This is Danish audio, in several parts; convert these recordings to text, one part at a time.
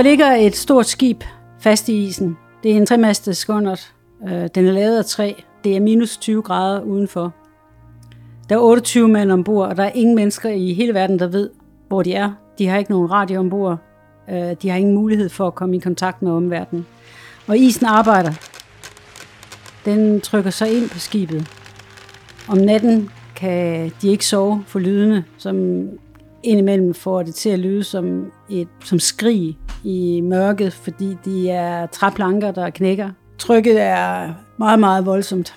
Der ligger et stort skib fast i isen. Det er en tremastet skundert. Øh, den er lavet af træ. Det er minus 20 grader udenfor. Der er 28 mænd ombord, og der er ingen mennesker i hele verden, der ved, hvor de er. De har ikke nogen radio ombord. Øh, de har ingen mulighed for at komme i kontakt med omverdenen. Og isen arbejder. Den trykker sig ind på skibet. Om natten kan de ikke sove for lydene, som indimellem får det til at lyde som et som skrig i mørket, fordi de er træplanker, der knækker. Trykket er meget, meget voldsomt.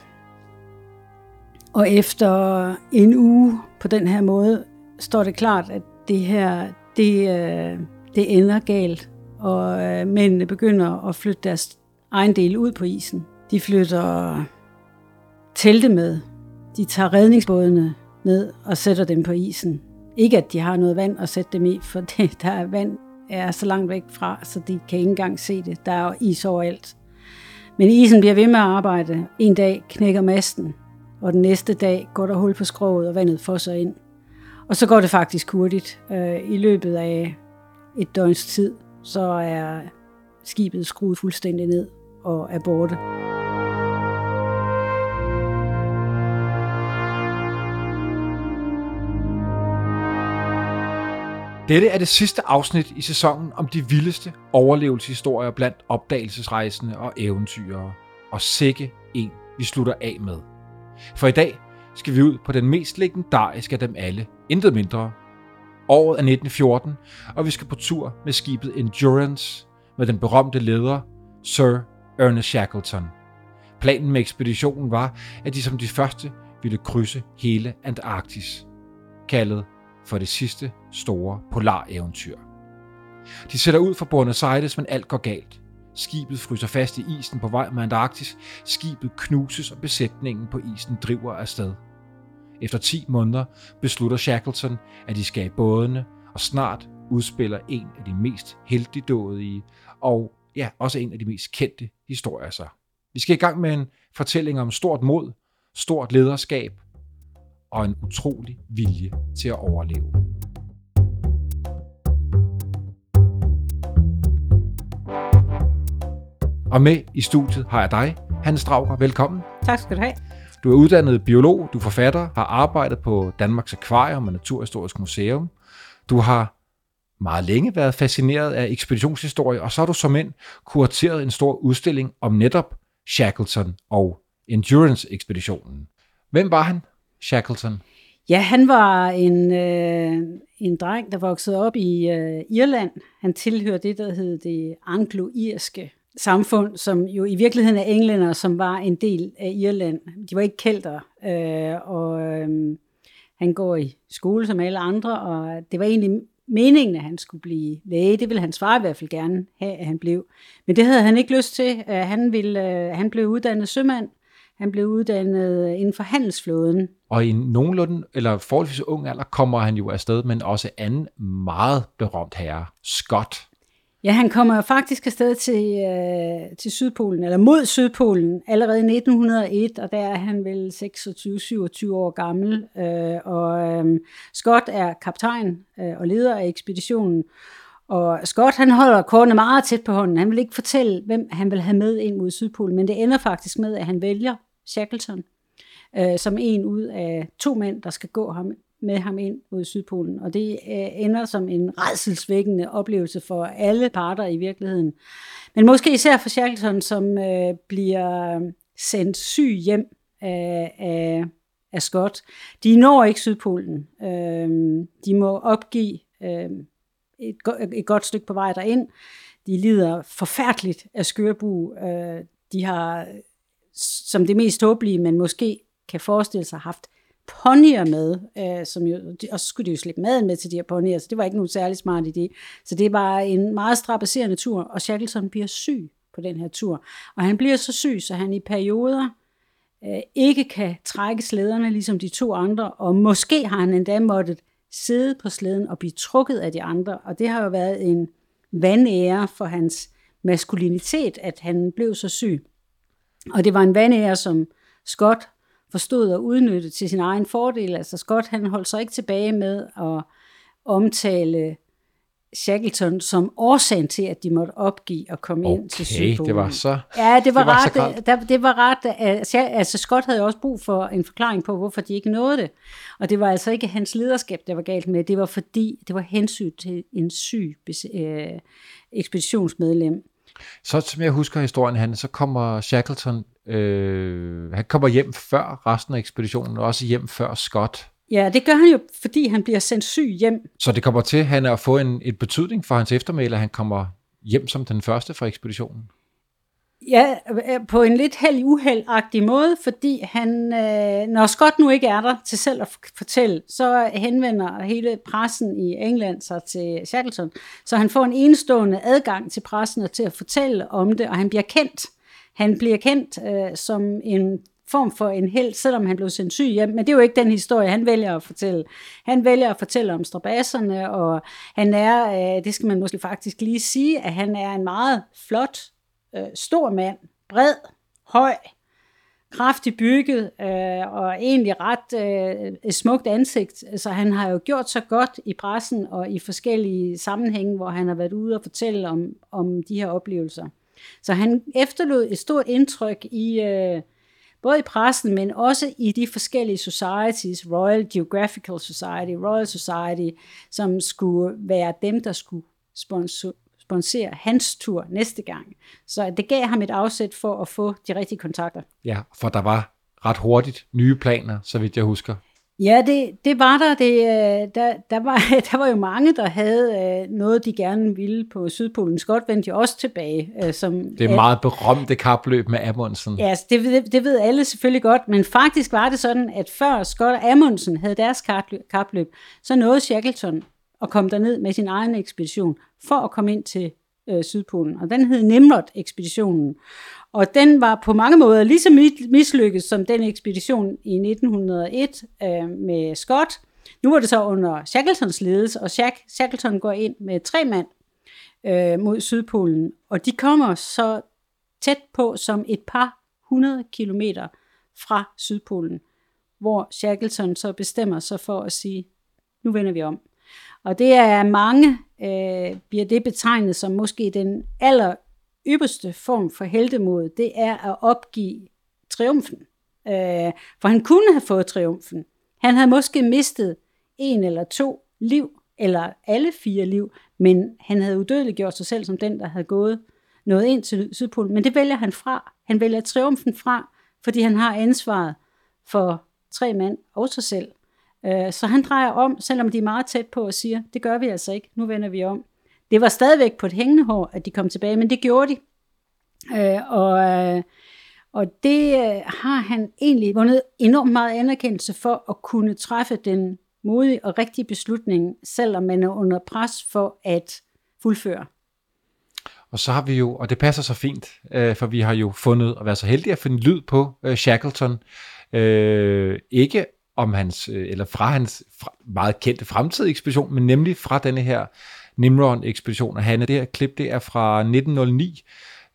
Og efter en uge på den her måde, står det klart, at det her, det, øh, det ender galt. Og øh, mændene begynder at flytte deres egen del ud på isen. De flytter telte med. De tager redningsbådene ned og sætter dem på isen. Ikke at de har noget vand at sætte dem i, for det, der er vand er så langt væk fra, så de kan ikke engang se det. Der er is overalt. Men isen bliver ved med at arbejde. En dag knækker masten, og den næste dag går der hul på skroget, og vandet fosser ind. Og så går det faktisk hurtigt. Øh, I løbet af et døgns tid, så er skibet skruet fuldstændig ned og er borte. Dette er det sidste afsnit i sæsonen om de vildeste overlevelseshistorier blandt opdagelsesrejsende og eventyrere. Og sikke en, vi slutter af med. For i dag skal vi ud på den mest legendariske af dem alle, intet mindre. Året er 1914, og vi skal på tur med skibet Endurance med den berømte leder Sir Ernest Shackleton. Planen med ekspeditionen var, at de som de første ville krydse hele Antarktis, kaldet for det sidste store polareventyr. De sætter ud fra Buenos Aires, men alt går galt. Skibet fryser fast i isen på vej mod Antarktis. Skibet knuses, og besætningen på isen driver afsted. Efter 10 måneder beslutter Shackleton, at de skal i bådene, og snart udspiller en af de mest heldigdådige og ja, også en af de mest kendte historier sig. Vi skal i gang med en fortælling om stort mod, stort lederskab og en utrolig vilje til at overleve. Og med i studiet har jeg dig, Hans Drauger. Velkommen. Tak skal du have. Du er uddannet biolog, du er forfatter, har arbejdet på Danmarks Akvarium og Naturhistorisk Museum. Du har meget længe været fascineret af ekspeditionshistorie, og så har du som end kurateret en stor udstilling om netop Shackleton og Endurance-ekspeditionen. Hvem var han, Shackleton? Ja, han var en, øh, en dreng, der voksede op i øh, Irland. Han tilhører det, der hed det anglo-irske samfund, som jo i virkeligheden er englænder, som var en del af Irland. De var ikke kelter, øh, og øh, han går i skole som alle andre, og det var egentlig meningen, at han skulle blive læge. Det ville hans far i hvert fald gerne have, at han blev. Men det havde han ikke lyst til. Øh, han, ville, øh, han blev uddannet sømand. Han blev uddannet inden for handelsflåden. Og i nogenlunde, eller forholdsvis ung alder, kommer han jo afsted, men også anden meget berømt herre, Scott. Ja, han kommer faktisk afsted til, øh, til Sydpolen, eller mod Sydpolen, allerede i 1901, og der er han vel 26-27 år gammel. Øh, og øh, Scott er kaptajn øh, og leder af ekspeditionen. Og Scott han holder kortene meget tæt på hånden. Han vil ikke fortælle, hvem han vil have med ind mod Sydpolen, men det ender faktisk med, at han vælger Shackleton øh, som en ud af to mænd, der skal gå ham med ham ind mod Sydpolen. Og det øh, ender som en redselsvækkende oplevelse for alle parter i virkeligheden. Men måske især for Shackleton, som øh, bliver sendt syg hjem af, af, af Scott. De når ikke Sydpolen. Øh, de må opgive øh, et, et godt stykke på vej derind. De lider forfærdeligt af skørbu. Øh, de har som det mest håbelige, men måske kan forestille sig, haft ponyer med, øh, som jo, og så skulle de jo slippe maden med til de her ponyer, så det var ikke nogen særlig smart idé. Så det var en meget strapasserende tur, og Shackleton bliver syg på den her tur. Og han bliver så syg, så han i perioder øh, ikke kan trække slæderne, ligesom de to andre, og måske har han endda måttet sidde på slæden og blive trukket af de andre, og det har jo været en vandære for hans maskulinitet, at han blev så syg. Og det var en vandære, som Scott forstod at udnytte til sin egen fordel. Altså Scott han holdt sig ikke tilbage med at omtale Shackleton som årsagen til, at de måtte opgive at komme okay, ind til Sydpolen. det var så Ja, det var, det var ret. Det, det var ret. Altså, altså, Scott havde også brug for en forklaring på, hvorfor de ikke nåede det. Og det var altså ikke hans lederskab, der var galt med. Det var fordi, det var hensyn til en syg øh, ekspeditionsmedlem. Så som jeg husker historien, han, så kommer Shackleton, øh, han kommer hjem før resten af ekspeditionen, og også hjem før Scott. Ja, det gør han jo, fordi han bliver sendt syg hjem. Så det kommer til han at få en, et betydning for hans eftermæle, at han kommer hjem som den første fra ekspeditionen. Ja, øh, på en lidt held uheldagtig måde, fordi han, øh, når Scott nu ikke er der til selv at fortælle, så henvender hele pressen i England sig til Shackleton, så han får en enestående adgang til pressen og til at fortælle om det, og han bliver kendt. Han bliver kendt øh, som en form for en held, selvom han blev sendt syg hjem, men det er jo ikke den historie, han vælger at fortælle. Han vælger at fortælle om strabasserne, og han er, øh, det skal man måske faktisk lige sige, at han er en meget flot, øh, stor mand, bred, høj, kraftigt bygget øh, og egentlig ret øh, et smukt ansigt. Så han har jo gjort så godt i pressen og i forskellige sammenhænge, hvor han har været ude og fortælle om, om de her oplevelser. Så han efterlod et stort indtryk i øh, både i pressen, men også i de forskellige societies, Royal Geographical Society, Royal Society, som skulle være dem, der skulle sponsor, sponsere hans tur næste gang. Så det gav ham et afsæt for at få de rigtige kontakter. Ja, for der var ret hurtigt nye planer, så vidt jeg husker. Ja, det, det var der. Det, øh, der, der, var, der var jo mange, der havde øh, noget, de gerne ville på Sydpolen. Scott vendte jo også tilbage. øh, Som, Det er meget berømte kapløb med Amundsen. Ja, altså, det, det, ved alle selvfølgelig godt, men faktisk var det sådan, at før Scott og Amundsen havde deres kapløb, så nåede Shackleton at komme derned med sin egen ekspedition for at komme ind til øh, Sydpolen. Og den hed Nimrod-ekspeditionen. Og den var på mange måder lige så mislykket som den ekspedition i 1901 øh, med Scott. Nu var det så under Shackletons ledelse, og Shack, Shackleton går ind med tre mand øh, mod Sydpolen. Og de kommer så tæt på som et par hundrede kilometer fra Sydpolen, hvor Shackleton så bestemmer sig for at sige, nu vender vi om. Og det er mange, øh, bliver det betegnet som måske den aller ypperste form for heldemod, det er at opgive triumfen. Øh, for han kunne have fået triumfen. Han havde måske mistet en eller to liv, eller alle fire liv, men han havde udødeligt gjort sig selv som den, der havde gået noget ind til Sydpolen. Men det vælger han fra. Han vælger triumfen fra, fordi han har ansvaret for tre mænd og sig selv. Øh, Så han drejer om, selvom de er meget tæt på og siger, det gør vi altså ikke, nu vender vi om. Det var stadigvæk på et hængende hår, at de kom tilbage, men det gjorde de. Øh, Og, øh, og det øh, har han egentlig vundet enormt meget anerkendelse for at kunne træffe den modige og rigtige beslutning, selvom man er under pres for at fuldføre. Og så har vi jo, og det passer så fint, øh, for vi har jo fundet at være så heldige at finde lyd på øh, Shackleton. Øh, ikke om hans, øh, eller fra hans meget kendte fremtidige ekspedition, men nemlig fra denne her Nimrod-ekspedition. Og Hanne, det her klip, det er fra 1909.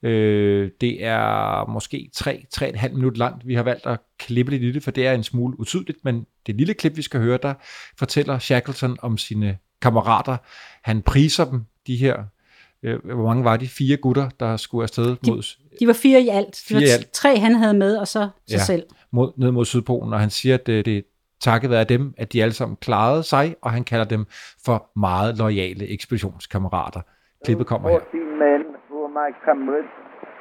Øh, det er måske 3-3,5 minutter langt. Vi har valgt at klippe det, for det er en smule utydeligt, men det lille klip, vi skal høre, der fortæller Shackleton om sine kammerater. Han priser dem, de her øh, hvor mange var de? Fire gutter, der skulle afsted mod, De var fire i alt. Fire det i var alt. tre, han havde med, og så sig Ja. selv mod, ned mod Sydpolen, og han siger, at det, det er takket være dem, at de alle sammen klarede sig, og han kalder dem for meget loyale ekspeditionskammerater. Klippet kommer her. 14 men who are my comrades,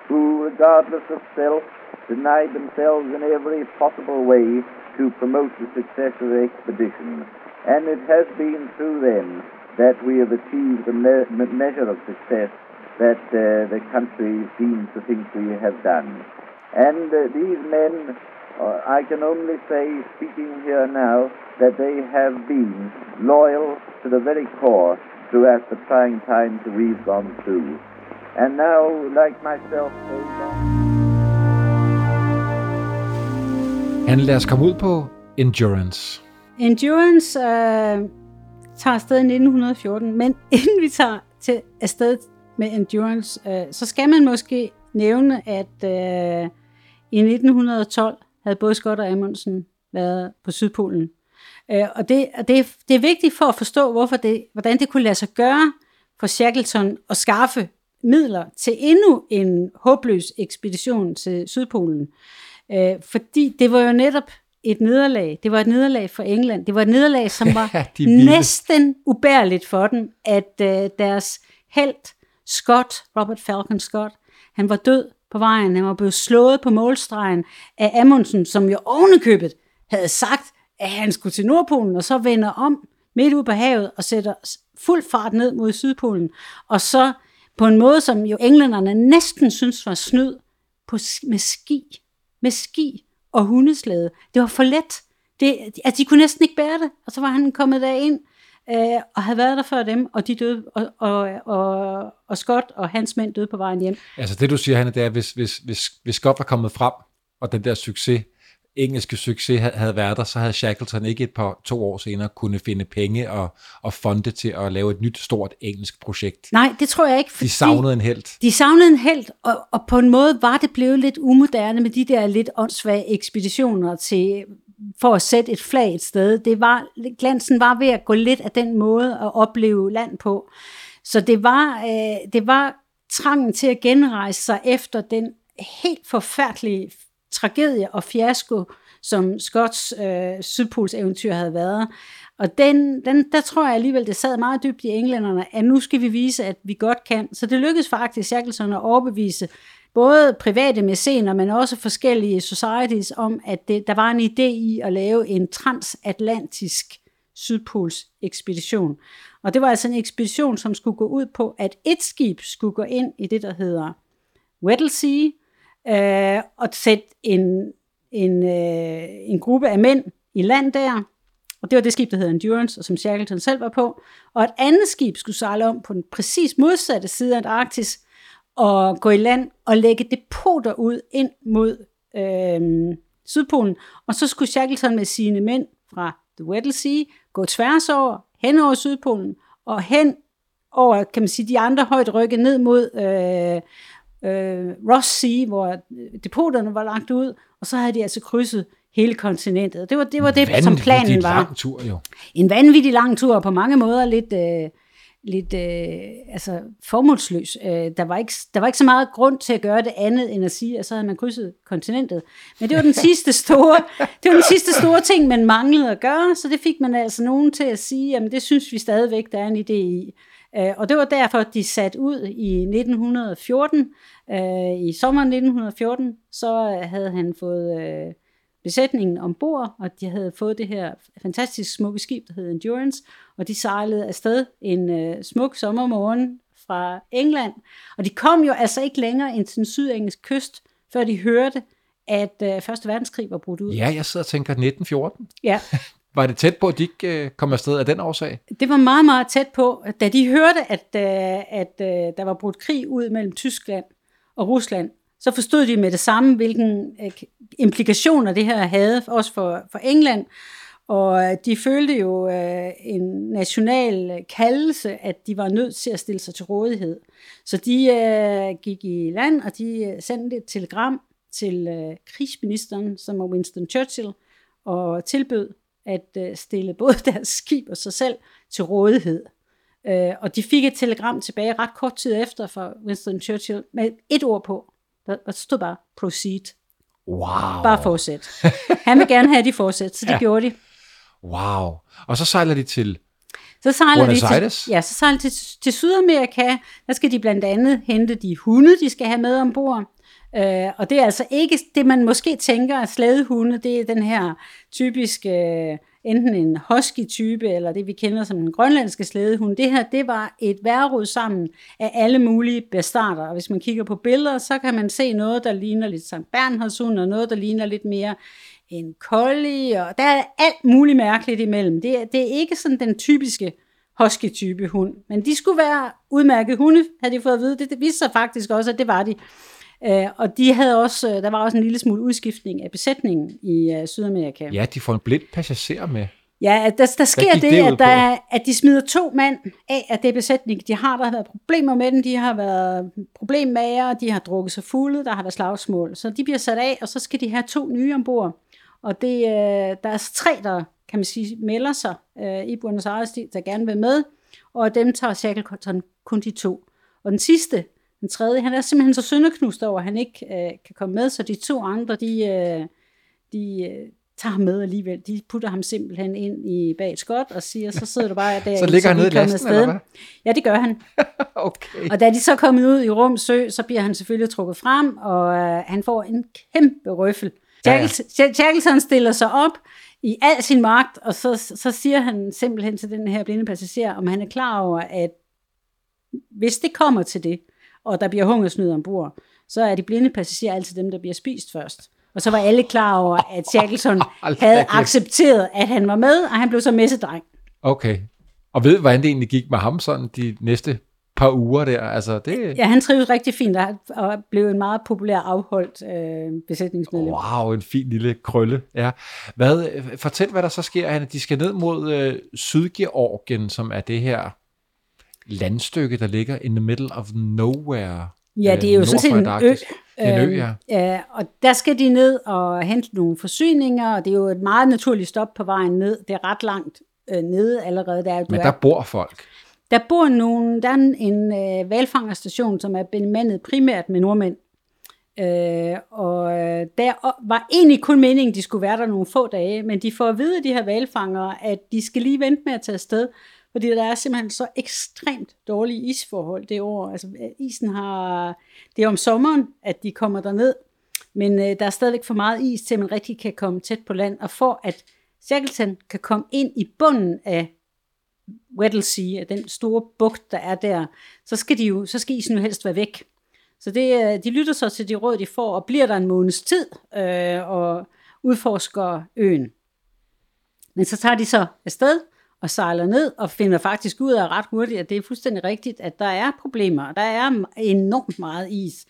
who, regardless of self, denied themselves in every possible way to promote the success of the expedition. And it has been through them that we have achieved the me- measure of success that uh, the country seems to think we have done. And uh, these men, uh, I can only say, speaking here now, that they have been loyal to the very core throughout the trying times we've gone through. And now, like myself, they Han lader os komme ud på Endurance. Endurance øh, tager afsted i 1914, men inden vi tager til afsted med Endurance, øh, så skal man måske nævne, at øh, i 1912 havde både Scott og Amundsen været på Sydpolen. Øh, og det, og det, det er vigtigt for at forstå, hvorfor det, hvordan det kunne lade sig gøre, for Shackleton at skaffe midler til endnu en håbløs ekspedition til Sydpolen. Øh, fordi det var jo netop et nederlag. Det var et nederlag for England. Det var et nederlag, som var Ja, næsten ubærligt for dem, at øh, deres held, Scott, Robert Falcon Scott, han var død på vejen. Han var blevet slået på målstregen af Amundsen, som jo ovenikøbet havde sagt, at han skulle til Nordpolen, og så vender om midt ude på havet og sætter fuld fart ned mod Sydpolen. Og så på en måde, som jo englænderne næsten synes var snyd, på, med ski. Med ski og hundeslæde. Det var for let. Det, at de kunne næsten ikke bære det. Og så var han kommet derind øh, og havde været der før dem, og de døde, og, og, og, og Scott og hans mænd døde på vejen hjem. Altså det du siger, Hanne, det er, hvis, hvis, hvis, hvis Scott var kommet frem, og den der succes, engelske succes ha- havde været der, så havde Shackleton ikke et par to år senere kunne finde penge og, og fonde til at lave et nyt stort engelsk projekt. Nej, det tror jeg ikke, fordi De savnede en held. de savnede en held, og, og på en måde var det blevet lidt umoderne med de der lidt åndssvage ekspeditioner til for at sætte et flag et sted. Det var, glansen var ved at gå lidt af den måde at opleve land på. Så det var, øh, det var trangen til at genrejse sig efter den helt forfærdelige tragedie og fiasko, som Scotts øh, sydpolseventyr havde været. Og den, den, der tror jeg alligevel, det sad meget dybt i englænderne, at nu skal vi vise, at vi godt kan. Så det lykkedes faktisk Shackleton at overbevise både private mæscener, men også forskellige societies om, at det, der var en idé i at lave en transatlantisk sydpols ekspedition. Og det var altså en ekspedition, som skulle gå ud på, at et skib skulle gå ind i det, der hedder Weddell Sea, øh, og sætte en, en, øh, en gruppe af mænd i land der. Og det var det skib, der hedder Endurance, og som Shackleton selv var på. Og et andet skib skulle sejle om på den præcis modsatte side af Antarktis, og gå i land og lægge depoter ud ind mod øh, Sydpolen. Og så skulle Shackleton med sine mænd fra The Weddell Sea gå tværs over, hen over Sydpolen, og hen over, kan man sige, de andre højt rykke ned mod øh, øh, Ross Sea, hvor depoterne var lagt ud, og så havde de altså krydset hele kontinentet. Det var det, var det som planen var. lang tur jo. En vanvittig lang tur, og på mange måder lidt, øh, lidt øh, altså formålsløs. Øh, der, var ikke, der var ikke så meget grund til at gøre det andet, end at sige, at så havde man krydset kontinentet. Men det var den sidste store, det var den sidste store ting, man manglede at gøre, så det fik man altså nogen til at sige, jamen det synes vi stadigvæk, der er en idé i. Øh, og det var derfor, de satte ud i 1914. Øh, I sommeren 1914, så havde han fået øh, besætningen ombord, og de havde fået det her fantastisk smukke skib, der hed Endurance, og de sejlede afsted en øh, smuk sommermorgen fra England. Og de kom jo altså ikke længere end til den sydengelske kyst, før de hørte, at øh, Første Verdenskrig var brudt ud. Ja, jeg sidder og tænker 1914. ja. Var det tæt på, at de ikke øh, kom afsted af den årsag? Det var meget, meget tæt på, da de hørte, at, øh, at øh, der var brudt krig ud mellem Tyskland og Rusland, så forstod de med det samme, hvilken øh, implikationer det her havde, også for, for England. Og øh, de følte jo øh, en national kaldelse, at de var nødt til at stille sig til rådighed. Så de øh, gik i land, og de øh, sendte et telegram til øh, krigsministeren, som var Winston Churchill, og tilbød at øh, stille både deres skib og sig selv til rådighed. Øh, og de fik et telegram tilbage ret kort tid efter fra Winston Churchill med et ord på. Der, der stod bare proceed. Wow. Bare fortsæt. Han vil gerne have, at de fortsæt, så det Ja. gjorde de. Wow. Og så sejler de til... Så sejler Buenos de Aires? til, ja, så sejler de til, til Sydamerika. Der skal de blandt andet hente de hunde, de skal have med ombord. Øh, og det er altså ikke det, man måske tænker, at slædehunde, det er den her typiske, øh, enten en husky-type, eller det vi kender som den grønlandske slædehund. Det her, det var et værrod sammen af alle mulige bastarder. Og hvis man kigger på billeder, så kan man se noget, der ligner lidt Sankt Bernhardshund, og noget, der ligner lidt mere en collie, og der er alt muligt mærkeligt imellem. Det, er- det er ikke sådan den typiske husky-type hund, men de skulle være udmærket hunde, havde de fået at vide. Det, det viste sig faktisk også, at det var de. Øh, og de havde også, øh, der var også en lille smule udskiftning af besætningen i øh, Sydamerika. Ja, de får en blind passager med. Ja, der, der sker det, at, der, er- at de smider to mand af af det besætning, de har. Der har været problemer med dem, de har været problemmager, de har drukket sig fulde, der har været slagsmål. Så de bliver sat af, og så skal de have to nye ombord. Og det, øh, der er tre, der kan man sige, melder sig øh, i Buenos Aires, de- der gerne vil med, og dem tager Shackleton kun de to. Og den sidste, den tredje, han er simpelthen så sønderknust over, at han ikke øh, kan komme med, så de to andre, de, øh, de øh, tager ham med alligevel. De putter ham simpelthen ind i bag et skot og siger, så sidder du bare der. så ligger han nede i lasten, eller hvad? Ja, det gør han. okay. Og da de så er kommet ud i rum sø, så bliver han selvfølgelig trukket frem, og øh, han får en kæmpe røffel. Shackleton stiller sig op i al sin magt, og så, så siger han simpelthen til den her blinde passager, om han er klar over, at hvis det kommer til det, og der bliver hungersnød ombord, så er de blinde passagerer altid dem, der bliver spist først. Og så var alle klar over, at Shackleton havde accepteret, at han var med, og han blev så messedreng. Okay. Og ved, hvordan det egentlig gik med ham sådan de næste par uger der? Altså, det... Ja, han trives rigtig fint, og blev en meget populær afholdt øh, besætningsmedlem. Wow, en fin lille krølle. Ja. Hvad, fortæl, hvad der så sker. De skal ned mod øh, Sydgeorgien, som er det her landstykke, der ligger in the middle of nowhere. Ja, det er jo sådan set en ø. En ø, ja. ja. Og der skal de ned og hente nogle forsyninger, og det er jo et meget naturligt stop på vejen ned. Det er ret langt øh, nede allerede. Der, Men der er. bor folk. Der bor nogen, der er en øh, valfangerstation, som er bemandet primært med nordmænd. Øh, og der var egentlig kun meningen, at de skulle være der nogle få dage, men de får at vide, de her valfangere, at de skal lige vente med at tage afsted, fordi der er simpelthen så ekstremt dårlige isforhold det år. Altså øh, isen har, det er om sommeren, at de kommer derned, men øh, der er stadigvæk for meget is til, at man rigtig kan komme tæt på land, og for at Shackleton kan komme ind i bunden af Weddell Sea, den store bugt, der er der, så skal, de jo, så skal isen jo helst være væk. Så det, øh, de lytter så til de råd, de får, og bliver der en måneds tid øh, og udforsker øen. Men så tager de så afsted og sejler ned og finder faktisk ud af ret hurtigt, at det er fuldstændig rigtigt, at der er problemer. Der er enormt meget is.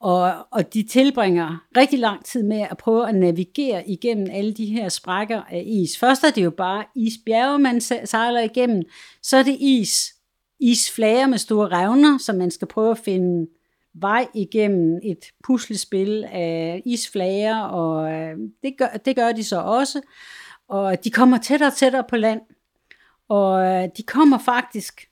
Og, og de tilbringer rigtig lang tid med at prøve at navigere igennem alle de her sprækker af is. Først er det jo bare isbjerge, man sejler igennem. Så er det is, isflager med store revner, som man skal prøve at finde vej igennem et puslespil af isflager, og øh, det gør, det gør de så også. Og de kommer tættere og tættere på land, og øh, de kommer faktisk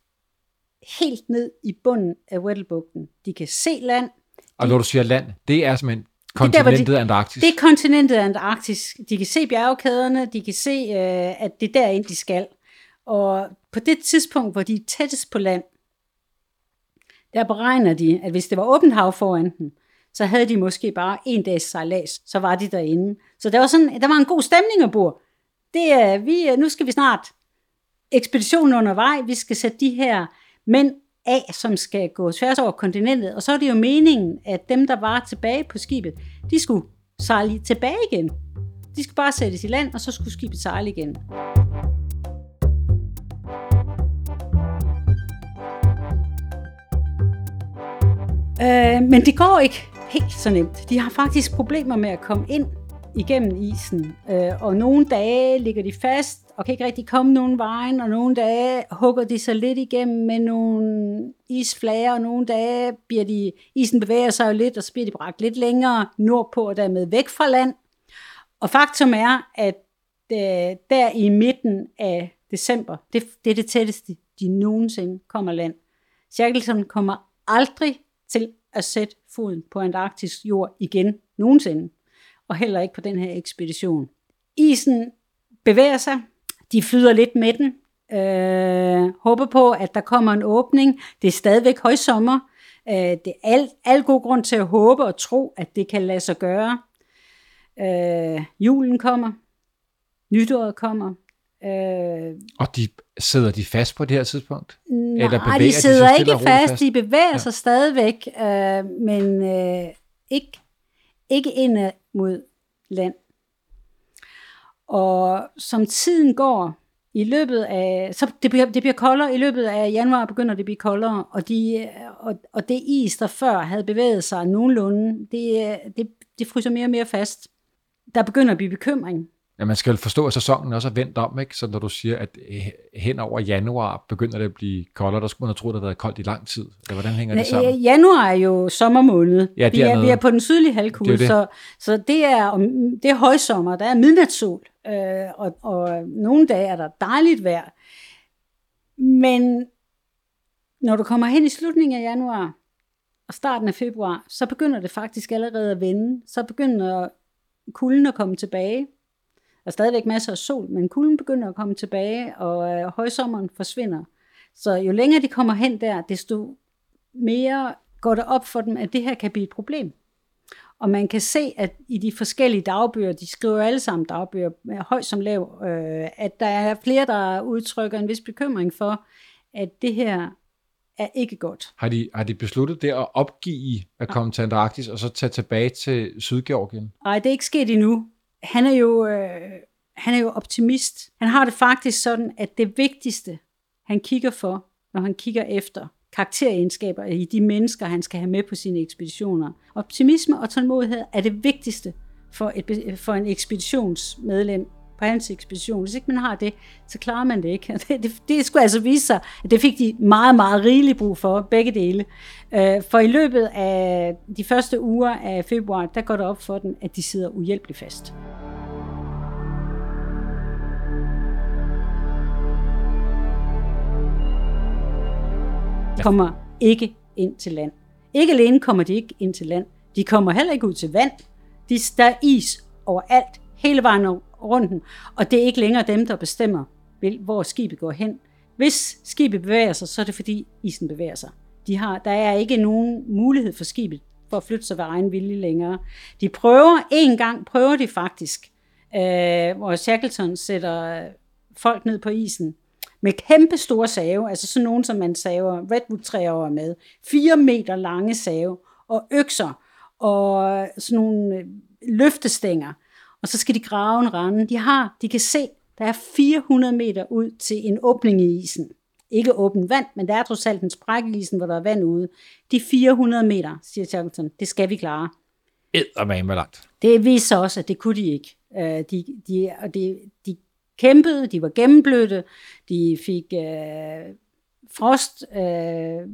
helt ned i bunden af Weddellbugten. De kan se land, og når du siger land, det er simpelthen kontinentet det der, Antarktis? Det er kontinentet Antarktis. De kan se bjergkæderne, de kan se, øh, at det er derind, de skal. Og på det tidspunkt, hvor de er tættest på land, der beregner de, at hvis det var åbent hav foran dem, så havde de måske bare en dags sejlads, så var de derinde. Så der var, sådan, der var en god stemning ombord. Det er, vi, nu skal vi snart ekspeditionen undervej, vi skal sætte de her mænd af, som skal gå tværs over kontinentet. Og så er det jo meningen, at dem, der var tilbage på skibet, de skulle sejle tilbage igen. De skulle bare sættes i land, og så skulle skibet sejle igen. Øh, men det går ikke helt så nemt. De har faktisk problemer med at komme ind igennem isen. Øh, og nogle dage ligger de fast og kan ikke rigtig komme nogen vejen, og nogle dage hugger de sig lidt igennem med nogle isflager, og nogle dage bliver de, isen bevæger sig jo lidt, og så bliver de bragt lidt længere nordpå, og dermed væk fra land. Og faktum er, at øh, der i midten af december, det, det er det tætteste, de nogensinde kommer land. Shackleton kommer aldrig til at sætte foden på antarktisk jord igen, nogensinde og heller ikke på den her ekspedition. Isen bevæger sig, de flyder lidt med den, øh, håber på, at der kommer en åbning. Det er stadigvæk højsommer. Øh, det er al, al god grund til at håbe og tro, at det kan lade sig gøre. Øh, julen kommer, nytåret kommer. Øh, og de sidder de fast på det her tidspunkt? Nej, Eller de sidder de ikke fast. fast. De bevæger ja. sig stadigvæk, øh, men øh, ikke, ikke ind mod land. Og som tiden går, i løbet af, så det bliver, det bliver koldere, i løbet af januar begynder det at blive koldere, og, de, og, og det is, der før havde bevæget sig nogenlunde, det, det, det fryser mere og mere fast. Der begynder at blive bekymring. Ja, man skal forstå, at sæsonen også er vendt om, ikke? Så når du siger, at hen over januar begynder det at blive koldere, der skulle man have troet, at det har været koldt i lang tid. Eller hvordan hænger det sammen? Januar er jo sommermåned. Ja, vi, er, vi er på den sydlige halvkugle, det det. Så, så det er, det er højsommer, der er midnatssol, øh, og, og nogle dage er der dejligt vejr. Men når du kommer hen i slutningen af januar og starten af februar, så begynder det faktisk allerede at vende. Så begynder kulden at komme tilbage. Der er stadigvæk masser af sol, men kulden begynder at komme tilbage, og øh, højsommeren forsvinder. Så jo længere de kommer hen der, desto mere går det op for dem, at det her kan blive et problem. Og man kan se, at i de forskellige dagbøger, de skriver alle sammen dagbøger, høj som lav, øh, at der er flere, der udtrykker en vis bekymring for, at det her er ikke godt. Har de, har de besluttet det at opgive at komme til Antarktis, og så tage tilbage til Sydgeorgien? Nej, det er ikke sket endnu. Han er jo, øh, han er jo optimist. Han har det faktisk sådan, at det vigtigste, han kigger for, når han kigger efter karakteregenskaber i de mennesker, han skal have med på sine ekspeditioner. Optimisme og tålmodighed er det vigtigste for, et, for en ekspeditionsmedlem på hans ekspedition. Hvis ikke man har det, så klarer man det ikke. Det, det, det skulle altså vise sig, at det fik de meget, meget rigeligt brug for, begge dele. Øh, for i løbet af de første uger af februar, der går det op for dem, at de sidder uhjælpeligt fast. Kommer ikke ind til land. Ikke alene kommer de ikke ind til land, de kommer heller ikke ud til vand. De, der er is overalt, hele vejen rundt, og det er ikke længere dem, der bestemmer, hvor skibet går hen. Hvis skibet bevæger sig, så er det fordi isen bevæger sig. De har, der er ikke nogen mulighed for skibet for at flytte sig ved egen vilje længere. De prøver, en gang prøver de faktisk, øh, hvor Shackleton sætter folk ned på isen, med kæmpe store save, altså sådan nogen, som man saver redwood-træer med, fire meter lange save, og økser, og sådan nogle øh, løftestænger, og så skal de grave en rande. De har, de kan se, der er 400 meter ud til en åbning i isen. Ikke åben vand, men der er trods alt en spræk i isen, hvor der er vand ude. De 400 meter, siger Shackleton, det skal vi klare. Eddermame langt. Det viser også, at det kunne de ikke. Øh, de, de, og de, de kæmpede, de var gennemblødte, de fik øh, frost, øh,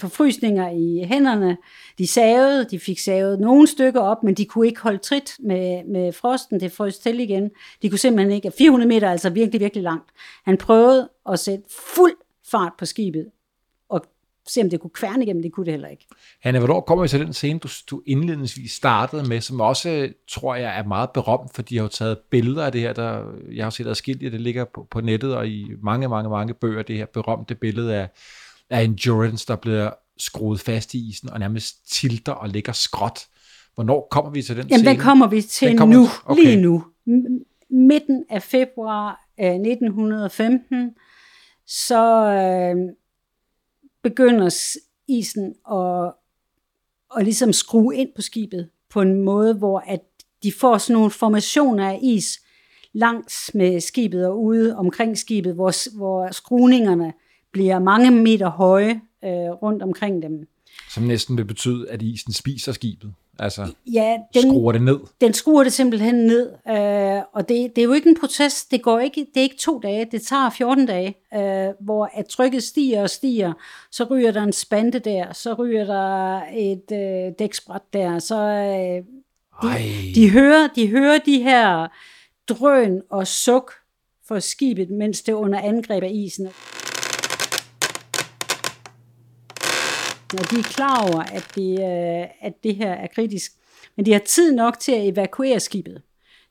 forfrysninger i hænderne, de savede, de fik savet nogle stykker op, men de kunne ikke holde trit med, med frosten, det frøs til igen. De kunne simpelthen ikke, 400 meter er altså virkelig, virkelig langt. Han prøvede at sætte fuld fart på skibet, se om det kunne kværne igennem, det kunne det heller ikke. Hanne, hvornår kommer vi til den scene, du, du indledningsvis startede med, som også, tror jeg, er meget berømt, for de har jo taget billeder af det her, der, jeg har set adskillige, det ligger på, på nettet og i mange, mange, mange bøger, det her berømte billede af, af Endurance, der bliver skruet fast i isen og nærmest tilter og ligger skråt. Hvornår kommer vi til den Jamen, scene? den kommer vi til kommer, nu, okay. lige nu. Midten af februar 1915, så øh, begynder isen at, at ligesom skrue ind på skibet på en måde, hvor at de får sådan nogle formationer af is langs med skibet og ude omkring skibet, hvor, hvor skruningerne bliver mange meter høje øh, rundt omkring dem. Som næsten vil betyde, at isen spiser skibet. Altså ja, den, skruer det ned. Den skruer det simpelthen ned. Øh, og det, det er jo ikke en proces. Det, går ikke, det er ikke to dage. Det tager 14 dage, øh, hvor at trykket stiger og stiger. Så ryger der en spande der. Så ryger der et øh, dækspræt der. Så øh, de, de, hører, de hører de her drøn og suk for skibet, mens det er under angreb af isen. Og de er klar over, at det, øh, at det her er kritisk. Men de har tid nok til at evakuere skibet.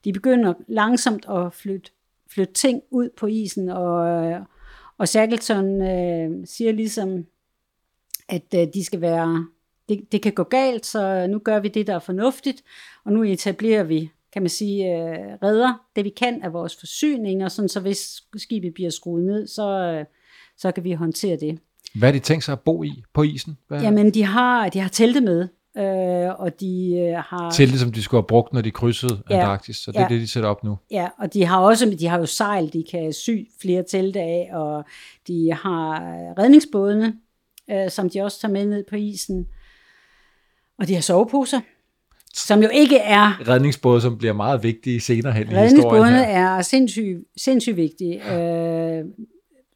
De begynder langsomt at flytte, flytte ting ud på isen, og, øh, og Shackleton øh, siger ligesom, at øh, de skal være, det, det kan gå galt, så nu gør vi det, der er fornuftigt, og nu etablerer vi, kan man sige, øh, redder det, vi kan af vores forsyninger, sådan så hvis skibet bliver skruet ned, så, øh, så kan vi håndtere det. Hvad de tænkt sig at bo i på isen? Hvad? Jamen, de har, de har telte med, øh, og de øh, har... Telte, som de skulle have brugt, når de krydsede ja, Antarktis, så det ja, er det, de sætter op nu. Ja, og de har også, de har jo sejl, de kan sy flere telte af, og de har redningsbådene, øh, som de også tager med ned på isen, og de har soveposer, som jo ikke er... Redningsbåde, som bliver meget vigtige senere hen i historien Redningsbådene er sindssygt sindssyg vigtige. Øh,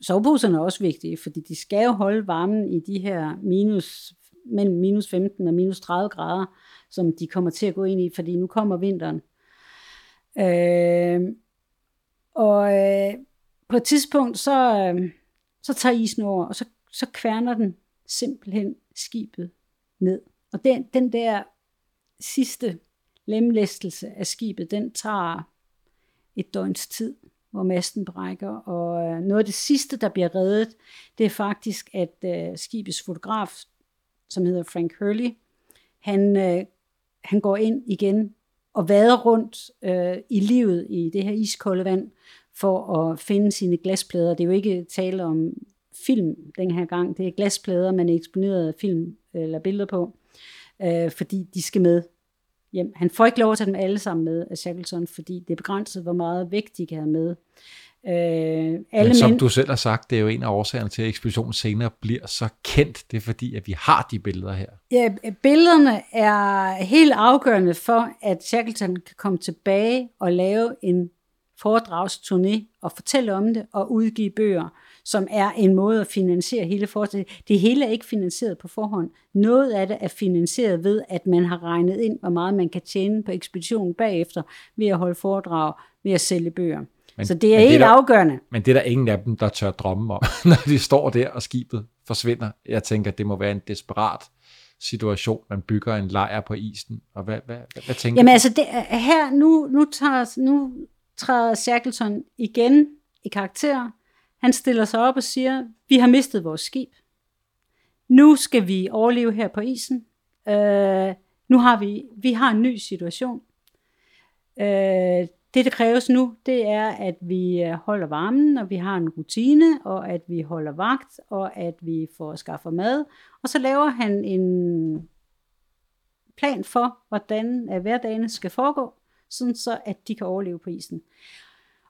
soveposerne er også vigtige, fordi de skal jo holde varmen i de her minus, mellem minus 15 og minus 30 grader, som de kommer til at gå ind i, fordi nu kommer vinteren. Øh, og øh, på et tidspunkt, så, øh, så tager isen over, og så, så kværner den simpelthen skibet ned. Og den, den der sidste lemlæstelse af skibet, den tager et døgns tid, hvor masten brækker. Og øh, noget af det sidste, der bliver reddet, det er faktisk, at øh, skibets fotograf, som hedder Frank Hurley, han, øh, han går ind igen og vader rundt øh, i livet i det her iskolde vand, for at finde sine glasplader. Det er jo ikke tale om film den her gang. Det er glasplader, man eksponerede film eller billeder på, øh, fordi de skal med hjem. Han får ikke lov at tage dem alle sammen med af Shackleton, fordi det er begrænset, hvor meget vægt de kan have med. Øh, alle Men som mænd... du selv har sagt, det er jo en af årsagerne til, at ekspeditionen senere bliver så kendt. Det er fordi, at vi har de billeder her. Ja, billederne er helt afgørende for, at Shackleton kan komme tilbage og lave en foredragsturné og fortælle om det og udgive bøger som er en måde at finansiere hele foretaget. Det hele er ikke finansieret på forhånd. Noget af det er finansieret ved, at man har regnet ind, hvor meget man kan tjene på ekspeditionen bagefter, ved at holde foredrag, ved at sælge bøger. Men, så det er helt der, afgørende. Men det er der ingen af dem, der tør drømme om, når de står der, og skibet forsvinder. Jeg tænker, at det må være en desperat situation, man bygger en lejr på isen. Og hvad, hvad, hvad, hvad tænker Jamen du? altså, det, her, nu, nu, tager, nu træder Shackleton igen i karakter. Han stiller sig op og siger, vi har mistet vores skib. Nu skal vi overleve her på isen. Øh, nu har vi, vi har en ny situation. Øh, det, der kræves nu, det er, at vi øh, holder varmen, og vi har en rutine, og at vi holder vagt, og at vi får skaffet mad. Og så laver han en plan for, hvordan øh, hverdagen skal foregå, sådan så at de kan overleve på isen.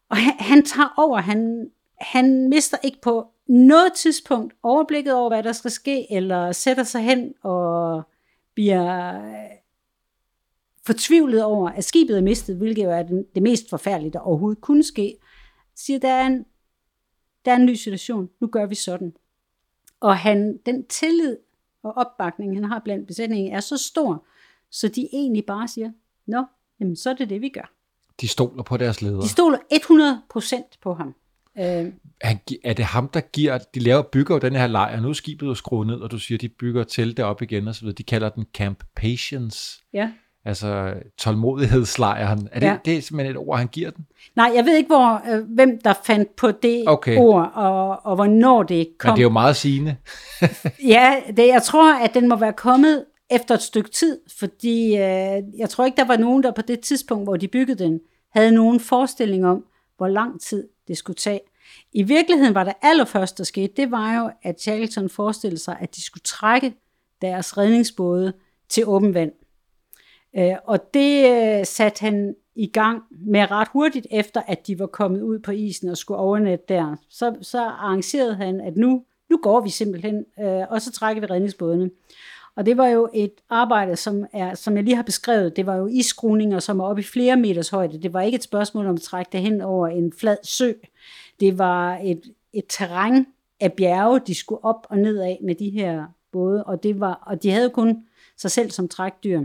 Og han, han tager over, han han mister ikke på noget tidspunkt overblikket over, hvad der skal ske, eller sætter sig hen og bliver fortvivlet over, at skibet er mistet, hvilket jo er det mest forfærdelige, der overhovedet kunne ske, siger, der er en, der er en ny situation, nu gør vi sådan. Og han, den tillid og opbakning, han har blandt besætningen, er så stor, så de egentlig bare siger, nå, jamen så er det det, vi gør. De stoler på deres ledere. De stoler 100% på ham. Øh, han, er det ham, der giver, de laver, bygger jo den her lejr, nu er skibet jo skruet ned, og du siger, de bygger til det op igen og så videre. De kalder den Camp Patience. Ja. Altså tålmodighedslejren. Er det, ja. det er simpelthen et ord, han giver den? Nej, jeg ved ikke, hvor, øh, hvem der fandt på det okay. ord, og, og hvornår det kom. Men det er jo meget sigende. ja, det, jeg tror, at den må være kommet efter et stykke tid, fordi øh, jeg tror ikke, der var nogen, der på det tidspunkt, hvor de byggede den, havde nogen forestilling om, hvor lang tid det skulle tage. I virkeligheden var det allerførste, der skete, det var jo, at Shackleton forestillede sig, at de skulle trække deres redningsbåde til åben vand. Øh, og det øh, satte han i gang med ret hurtigt efter, at de var kommet ud på isen og skulle overnatte der. Så, så arrangerede han, at nu, nu går vi simpelthen, øh, og så trækker vi redningsbådene. Og det var jo et arbejde, som, er, som jeg lige har beskrevet, det var jo iskruninger, som er oppe i flere meters højde. Det var ikke et spørgsmål om at trække det hen over en flad sø. Det var et, et terræn af bjerge, de skulle op og ned af med de her både, og, det var, og de havde kun sig selv som trækdyr.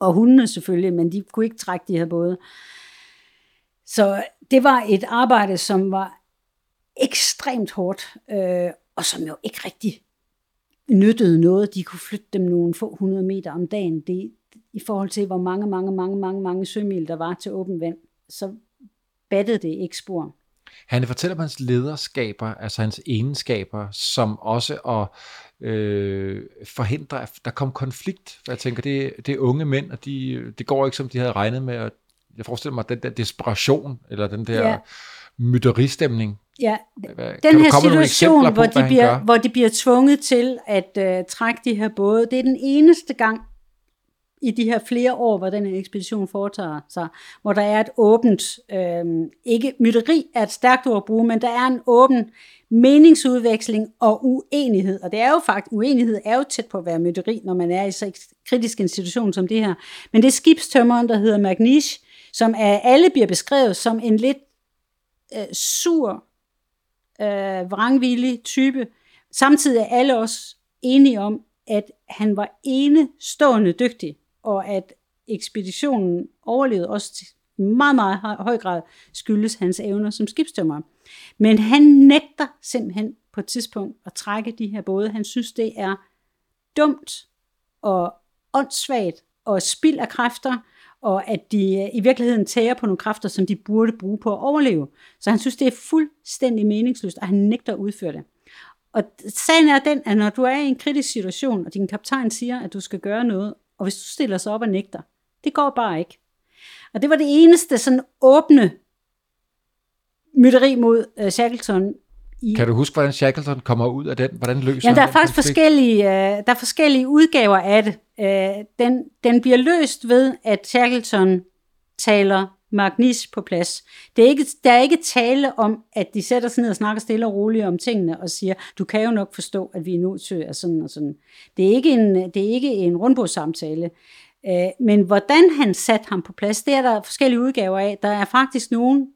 Og hundene selvfølgelig, men de kunne ikke trække de her både. Så det var et arbejde, som var ekstremt hårdt, øh, og som jo ikke rigtig nyttede noget. De kunne flytte dem nogle få hundrede meter om dagen. Det, I forhold til, hvor mange, mange, mange, mange, mange sømil der var til åben vand, så battede det ikke spor. Han fortæller om hans lederskaber, altså hans egenskaber, som også at øh, forhindre, at der kom konflikt. For jeg tænker, det, det er unge mænd, og de, det går ikke, som de havde regnet med. Og jeg forestiller mig, at den der desperation, eller den der ja. Mytteristemning, Ja, den her situation, hvor, de bliver, hvor de bliver tvunget til at uh, trække de her både, det er den eneste gang i de her flere år, hvor den her ekspedition foretager sig, hvor der er et åbent, øh, ikke mytteri er et stærkt ord at bruge, men der er en åben meningsudveksling og uenighed. Og det er jo faktisk, uenighed er jo tæt på at være mytteri, når man er i så kritisk institution som det her. Men det er skibstømmeren, der hedder Magnish, som er, alle bliver beskrevet som en lidt øh, sur, øh, vrangvillig type. Samtidig er alle også enige om, at han var enestående dygtig, og at ekspeditionen overlevede også til meget, meget høj grad skyldes hans evner som skibstømmer. Men han nægter simpelthen på et tidspunkt at trække de her både. Han synes, det er dumt og åndssvagt og spild af kræfter, og at de øh, i virkeligheden tager på nogle kræfter, som de burde bruge på at overleve. Så han synes, det er fuldstændig meningsløst, at han nægter at udføre det. Og sagen er den, at når du er i en kritisk situation, og din kaptajn siger, at du skal gøre noget, og hvis du stiller sig op og nægter, det går bare ikke. Og det var det eneste sådan åbne mytteri mod uh, Shackleton. I... Kan du huske, hvordan Shackleton kommer ud af den? Hvordan løser ja, der er faktisk forskellige, uh, der er forskellige udgaver af det. Øh, den, den bliver løst ved, at Shackleton taler Magnis på plads. Det er ikke, der er ikke tale om, at de sætter sig ned og snakker stille og roligt om tingene og siger, du kan jo nok forstå, at vi er nødt til at sådan og sådan. Det er ikke en, det er ikke en rundbordssamtale. Øh, men hvordan han satte ham på plads, det er der forskellige udgaver af. Der er faktisk nogen,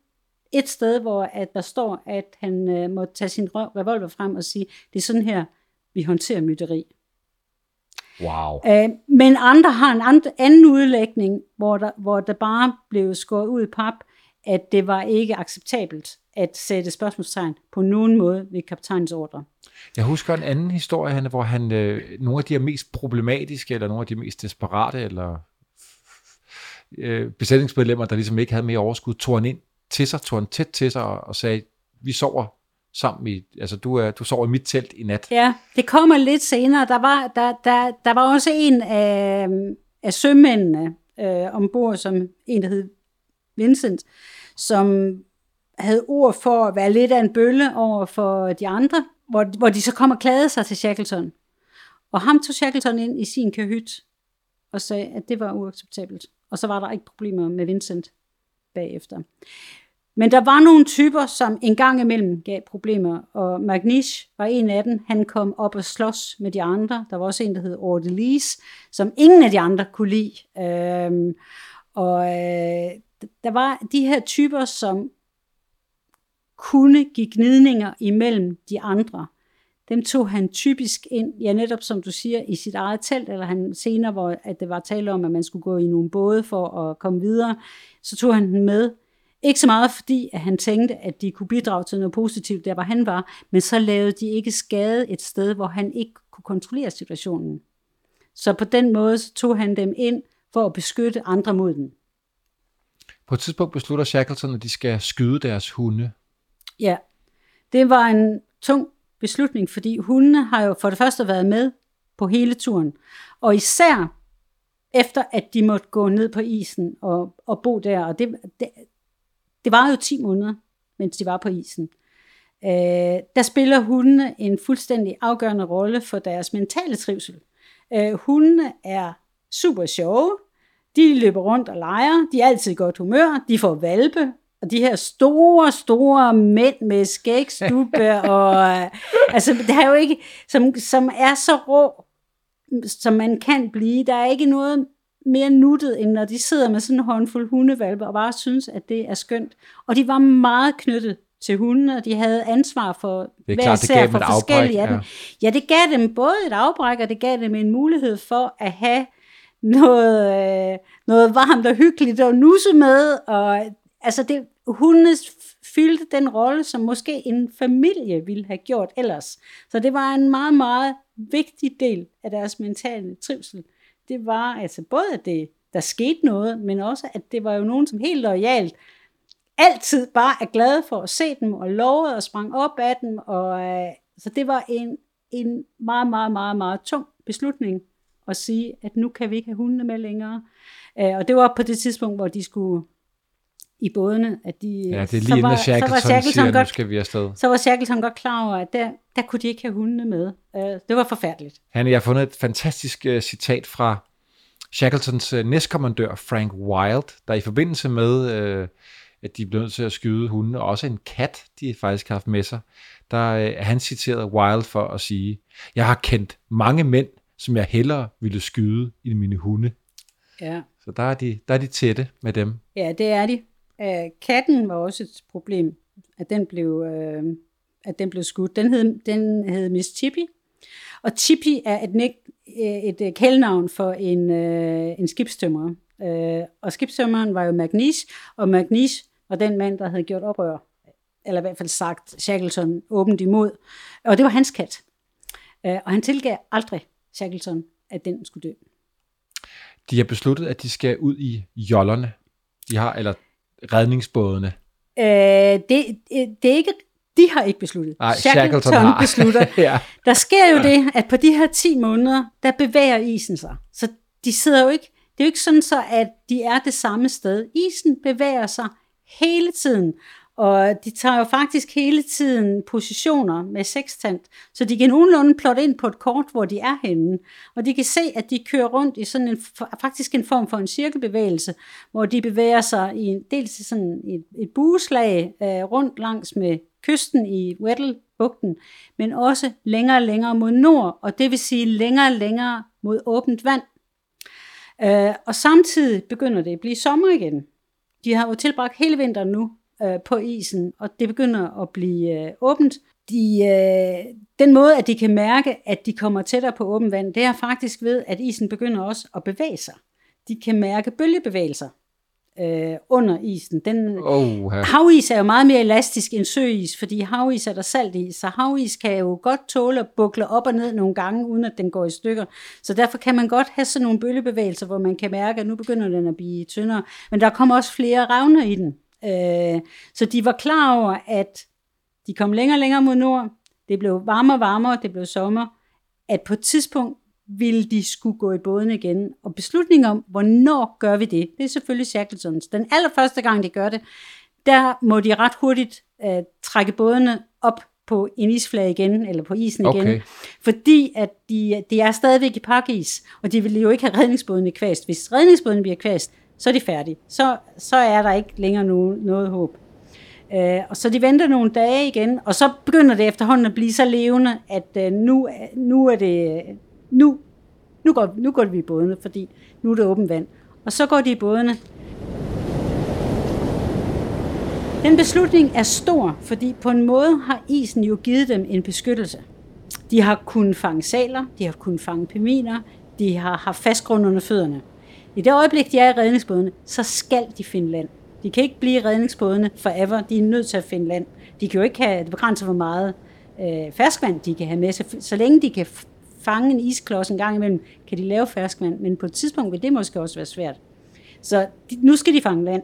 et sted, hvor at der står, at han øh, må tage sin revolver frem og sige, det er sådan her, vi håndterer mytteri. Wow. Øh, men andre har en and, anden udlægning, hvor der, hvor der bare blev skåret ud i pap, at det var ikke acceptabelt at sætte spørgsmålstegn på nogen måde ved kaptajnens ordre. Jeg husker en anden historie, hvor han, øh, nogle af de her mest problematiske, eller nogle af de mest desperate, eller øh, besætningsmedlemmer, der ligesom ikke havde mere overskud, tog han ind til sig, tog han tæt til sig og, og sagde, vi sover sammen i, altså du, er, du sover i mit telt i nat. Ja, det kommer lidt senere. Der var, der, der, der var også en af, af sømændene øh, ombord, som en, der hed Vincent, som havde ord for at være lidt af en bølle over for de andre, hvor, hvor de så kom og klagede sig til Shackleton. Og ham tog Shackleton ind i sin kahyt og sagde, at det var uacceptabelt. Og så var der ikke problemer med Vincent bagefter. Men der var nogle typer, som en gang imellem gav problemer, og Magnish var en af dem. Han kom op og slås med de andre. Der var også en, der hed Ordelis, som ingen af de andre kunne lide. Øhm, og øh, der var de her typer, som kunne give gnidninger imellem de andre. Dem tog han typisk ind, ja netop som du siger, i sit eget telt, eller han senere, hvor at det var tale om, at man skulle gå i nogle både for at komme videre, så tog han den med ikke så meget fordi, at han tænkte, at de kunne bidrage til noget positivt der, hvor han var, men så lavede de ikke skade et sted, hvor han ikke kunne kontrollere situationen. Så på den måde så tog han dem ind for at beskytte andre mod den. På et tidspunkt beslutter Shackleton, at de skal skyde deres hunde. Ja, det var en tung beslutning, fordi hundene har jo for det første været med på hele turen. Og især efter at de måtte gå ned på isen og, og bo der. Og det, det, det var jo 10 måneder, mens de var på isen. Øh, der spiller hundene en fuldstændig afgørende rolle for deres mentale trivsel. Øh, hundene er super sjove, de løber rundt og leger, de er altid i godt humør, de får valpe, og de her store, store mænd med skægstube, og altså, det er jo ikke, som, som er så rå, som man kan blive. Der er ikke noget mere nuttet, end når de sidder med sådan en håndfuld hundevalpe og bare synes, at det er skønt. Og de var meget knyttet til hundene, og de havde ansvar for er hver klart, gav for forskellige af dem. Ja. ja, det gav dem både et afbræk, og det gav dem en mulighed for at have noget, øh, noget varmt og hyggeligt at nusse med, og altså det, hundene fyldte den rolle, som måske en familie ville have gjort ellers. Så det var en meget, meget vigtig del af deres mentale trivsel det var altså både, at det, der skete noget, men også, at det var jo nogen, som helt lojalt altid bare er glade for at se dem, og lovede og sprang op af dem, og øh, så det var en, en meget, meget, meget, meget tung beslutning at sige, at nu kan vi ikke have hundene med længere. Øh, og det var på det tidspunkt, hvor de skulle i bådene, at de... Ja, det er lige inden Shackleton, så var Shackleton siger, godt, nu skal vi afsted. Så var Shackleton godt klar over, at der, der kunne de ikke have hundene med. Uh, det var forfærdeligt. Han, jeg har fundet et fantastisk uh, citat fra Shackletons uh, næstkommandør, Frank Wild, der i forbindelse med, uh, at de blev nødt til at skyde hundene, og også en kat, de faktisk har haft med sig, der uh, han citeret Wild for at sige, jeg har kendt mange mænd, som jeg hellere ville skyde i mine hunde. Ja. Så der er, de, der er de tætte med dem. Ja, det er de. Øh, katten var også et problem, at den blev, øh, at den blev skudt. Den hed, den hed Miss Chippy, og Chippy er et, øh, et, øh, et kældnavn for en, øh, en skibstømmer. Øh, og skibstømmeren var jo Magnish, og Magnish var den mand, der havde gjort oprør eller i hvert fald sagt Shackleton åbent imod. Og det var hans kat. Øh, og han tilgav aldrig Shackleton, at den skulle dø. De har besluttet, at de skal ud i jollerne. De har, eller redningsbådene. Øh, det, det er ikke de har ikke besluttet. Nej, Shackleton, Shackleton har. beslutter. ja. Der sker jo det, at på de her 10 måneder, der bevæger isen sig. Så de sidder jo ikke, det er jo ikke sådan så, at de er det samme sted. Isen bevæger sig hele tiden, og de tager jo faktisk hele tiden positioner med sekstant, så de kan nogenlunde plotte ind på et kort, hvor de er henne. Og de kan se, at de kører rundt i sådan en, faktisk en form for en cirkelbevægelse, hvor de bevæger sig i en, dels i sådan et, et bueslag øh, rundt langs med kysten i Weddell-bugten, men også længere og længere mod nord, og det vil sige længere og længere mod åbent vand. Øh, og samtidig begynder det at blive sommer igen. De har jo tilbragt hele vinteren nu øh, på isen, og det begynder at blive øh, åbent. De, øh, den måde, at de kan mærke, at de kommer tættere på åbent vand, det er faktisk ved, at isen begynder også at bevæge sig. De kan mærke bølgebevægelser øh, under isen. Den, Oh, ja. Havis er jo meget mere elastisk end søis, fordi havis er der salt i, så havis kan jo godt tåle at bukle op og ned nogle gange, uden at den går i stykker. Så derfor kan man godt have sådan nogle bølgebevægelser, hvor man kan mærke, at nu begynder den at blive tyndere. Men der kommer også flere revner i den. Øh, så de var klar over, at de kom længere og længere mod nord. Det blev varmere og varmere, det blev sommer. At på et tidspunkt ville de skulle gå i båden igen. Og beslutningen om, hvornår gør vi det, det er selvfølgelig Shackletons. Den allerførste gang, de gør det, der må de ret hurtigt uh, trække bådene op på en isflage igen, eller på isen igen, Okay. fordi at de, de er stadigvæk i pakkis, og de vil jo ikke have redningsbåden i kvæst. Hvis redningsbåden bliver kvæst, så er de færdige. Så, så er der ikke længere noget, noget håb. Øh, og så de venter nogle dage igen, og så begynder det efterhånden at blive så levende, at øh, nu, nu er det, nu, nu, går, nu går vi i bådene, fordi nu er det åbent vand. Og så går de i bådene. Den beslutning er stor, fordi på en måde har isen jo givet dem en beskyttelse. De har kunnet fange saler, de har kunnet fange peminer, de har haft fast grund under fødderne. I det øjeblik, de er i redningsbådene, så skal de finde land. De kan ikke blive i redningsbådene forever. De er nødt til at finde land. De kan jo ikke have begrænset, hvor meget øh, ferskvand de kan have med. Så, så længe de kan fange en isklods en gang imellem, kan de lave ferskvand. Men på et tidspunkt vil det måske også være svært. Så de, nu skal de fange land.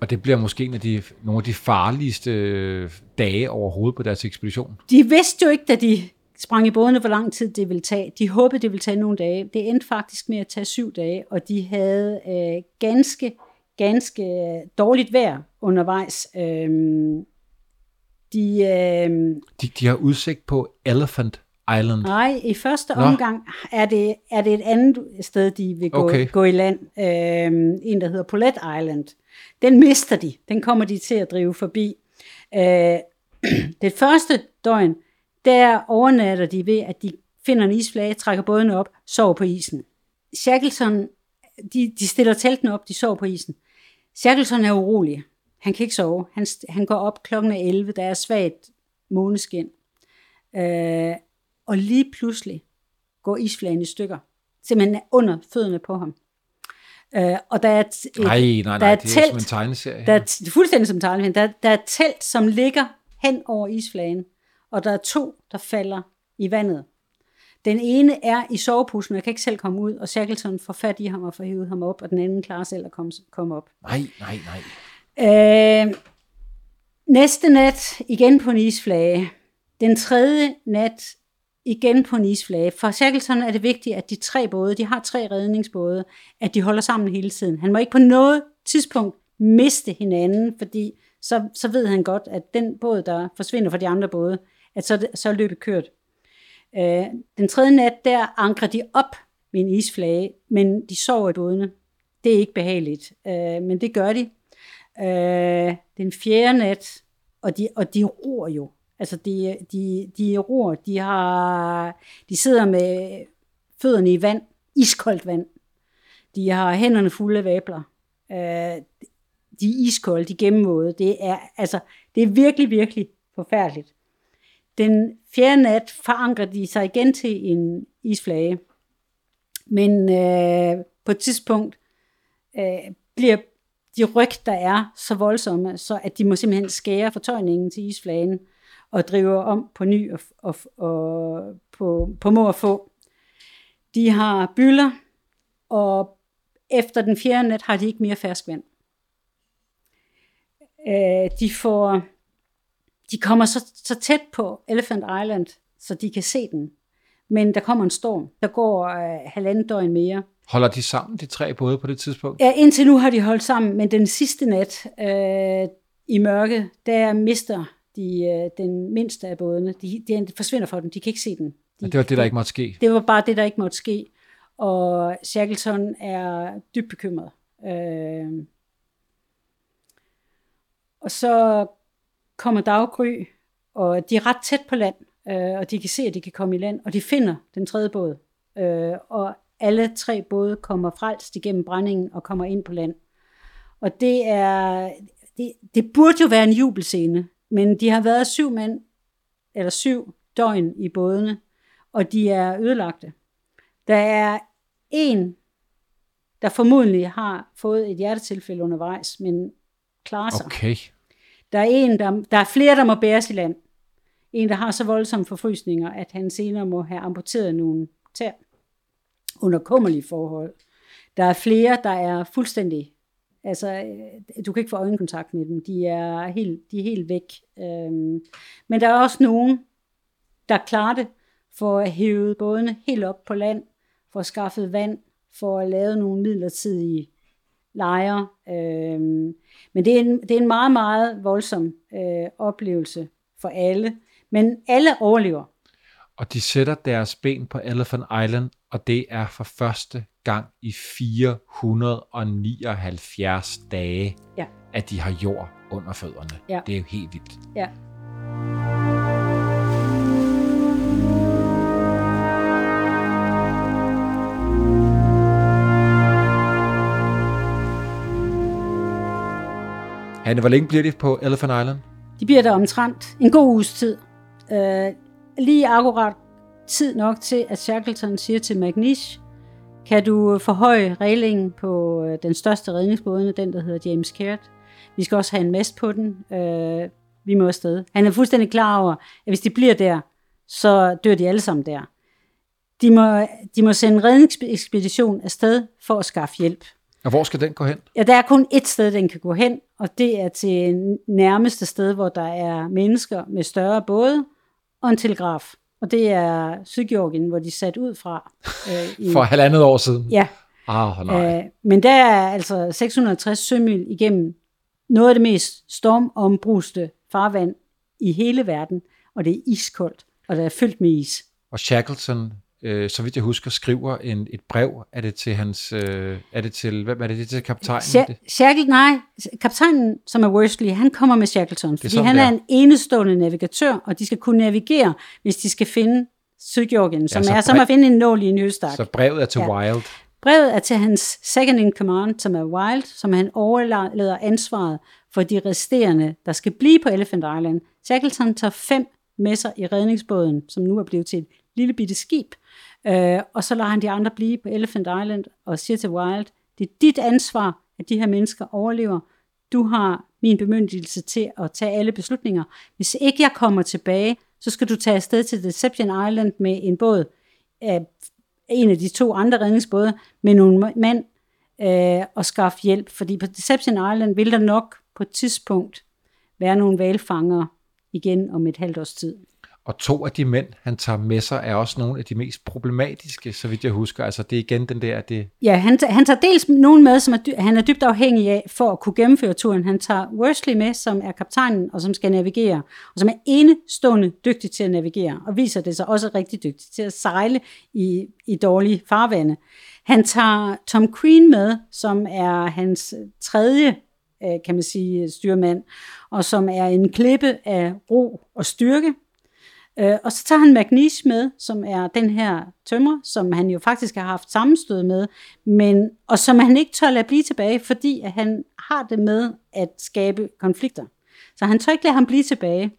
Og det bliver måske en af de, nogle af de farligste øh, dage overhovedet på deres ekspedition. De vidste jo ikke, da de sprang i bådene, hvor lang tid det ville tage. De håbede, det ville tage nogle dage. Det endte faktisk med at tage syv dage, og de havde øh, ganske, ganske dårligt vejr undervejs. Øhm, de, øh, De, de har udsigt på Elephant Island. nej, i første Nå. omgang er det, er det et andet sted, de vil gå, Okay. gå i land. Øhm, en, der hedder Paulet Island. Den mister de. Den kommer de til at drive forbi. Øh, det første døgn, der overnatter de ved, at de finder en isflage, trækker båden op, sover på isen. Shackleton, de, de stiller teltene op, de sover på isen. Shackleton er urolig. Han kan ikke sove. Han, han går op klokken er 11, der er svagt måneskin. Øh, og lige pludselig går isflagen i stykker. Simpelthen under fødderne på ham. Øh, og der er et, et, Nej, nej, nej, der er et det er som en telt, tegneserie. der er, fuldstændig som tegnefilm. Der, der er et telt, som ligger hen over isflagen, og der er to, der falder i vandet. Den ene er i sovepussen, og kan ikke selv komme ud, og Shackleton får fat i ham og får hævet ham op, og den anden klarer selv at komme, komme op. Nej, nej, nej. Øh, næste nat igen på en isflage. Den tredje nat igen på en isflage. For Shackleton er det vigtigt, at de tre både, de har tre redningsbåde, at de holder sammen hele tiden. Han må ikke på noget tidspunkt miste hinanden, fordi så, så ved han godt, at den båd, der forsvinder fra de andre både, at så, så er løbet kørt. Øh, den tredje nat, der ankrer de op med en isflage, men de sover i bådene. Det er ikke behageligt, øh, men det gør de. Øh, den fjerde nat, og de, og de ror jo. Altså, de, de, de ror, de, har, de sidder med fødderne i vand, iskoldt vand. De har hænderne fulde af vabler. Øh, de er iskolde, de er gennemvåde. Det er, altså, det er virkelig, virkelig forfærdeligt. Den fjerde nat forankrer de sig igen til en isflage. Men øh, på et tidspunkt øh, bliver de ryg, der er så voldsomme, så at de må simpelthen skære fortøjningen til isflagen og drive om på ny og, og, og på, på må og få. De har byller, og efter den fjerde nat har de ikke mere ferskvand. Øh, de får, de kommer så, så tæt på Elephant Island, så de kan se den. Men der kommer en storm. Der går øh, halvanden døgn mere. Holder de sammen, de tre både på det tidspunkt? Ja, indtil nu har de holdt sammen, men den sidste nat øh, i mørke, der mister de øh, den mindste af bådene. De, de forsvinder fra dem, de kan ikke se den. De, ja, det var det, der ikke måtte ske. Det var bare det, der ikke måtte ske. Og Shackleton er dybt bekymret. Øh, og så kommer daggry, og de er ret tæt på land, øh, og de kan se, at de kan komme i land, og de finder den tredje båd. Øh, og alle tre både kommer frelst igennem brændingen og kommer ind på land. Og det er, det, det burde jo være en jubelscene, men de har været syv mænd, eller syv døgn i bådene, og de er ødelagte. Der er en, der formodentlig har fået et hjertetilfælde undervejs, men klarer sig. Okay. Der er, en, der, der er flere, der må bæres i land. En, der har så voldsomme forfrysninger, at han senere må have amputeret nogle tær under kummerlige forhold. Der er flere, der er fuldstændig Altså, øh, du kan ikke få øjenkontakt med dem. De er helt, de er helt væk. Øhm, men der er også nogen, der klarer det for at hæve bådene helt op på land, for at skaffe vand, for at lave nogle midlertidige lejre. Øhm, men det er, en, det er en meget, meget voldsom øh, oplevelse for alle. Men alle overlever. Og de sætter deres ben på Elephant Island, og det er for første gang i 479 dage, ja. at de har jord under fødderne. Ja. Det er jo helt vildt. Ja. Hanne, hvor længe bliver de på Elephant Island? De bliver der omtrent en god uges tid. Uh, lige akkurat tid nok til, at Shackleton siger til McNish, kan du forhøje reglingen på øh, den største redningsbådene, den der hedder James Caird. Vi skal også have en mast på den. Uh, vi må afsted. Han er fuldstændig klar over, at hvis de bliver der, så dør de alle sammen der. De må, de må sende en redningsekspedition afsted for at skaffe hjælp. Og hvor skal den gå hen? Ja, der er kun ét sted, den kan gå hen, og det er til nærmeste sted, hvor der er mennesker med større både og en telegraf. Og det er Sydgeorgien, hvor de sat ud fra. Øh, i, For halvandet år siden? Ja. Ah, nej. Øh, men der er altså 660 sømil igennem noget af det mest stormombruste farvand i hele verden, og det er iskoldt, og det er fyldt med is. Og Shackleton øh, så vidt jeg husker, skriver en, et brev. Er det til hans, øh, er det til, hvem er det, det er til kaptajnen? Sha- Shackleton, nej, kaptajnen, som er Worsley, han kommer med Shackleton, fordi sådan, han er, er en enestående navigatør, og de skal kunne navigere, hvis de skal finde Sydgeorgien, som ja, er som at finde en nål i en høstak. Så brevet er til ja. Wild. Brevet er til hans second in command, som er Wild, som han overlader ansvaret for de resterende, der skal blive på Elephant Island. Shackleton tager fem med sig i redningsbåden, som nu er blevet til et lille bitte skib, Øh, og så lader han de andre blive på Elephant Island og siger til Wild, det er dit ansvar, at de her mennesker overlever. Du har min bemyndigelse til at tage alle beslutninger. Hvis ikke jeg kommer tilbage, så skal du tage afsted til Deception Island med en båd, øh, en af de to andre redningsbåde, med nogle mænd øh, og skaffe hjælp. Fordi på Deception Island vil der nok på et tidspunkt være nogle valfangere igen om et halvt års tid. Og to af de mænd, han tager med sig, er også nogle af de mest problematiske, så vidt jeg husker. Altså det er igen den der... Det... Ja, han, han tager dels nogen med, som er, han er dybt afhængig af for at kunne gennemføre turen. Han tager Worsley med, som er kaptajnen og som skal navigere, og som er enestående dygtig til at navigere, og viser det sig også rigtig dygtig til at sejle i, i dårlige farvande. Han tager Tom Queen med, som er hans tredje øh, kan man sige, styrmand, og som er en klippe af ro og styrke, Øh, og så tager han Magnish med, som er den her tømmer, som han jo faktisk har haft sammenstød med, men, og som han ikke tør lade blive tilbage, fordi at han har det med at skabe konflikter. Så han tør ikke lade ham blive tilbage.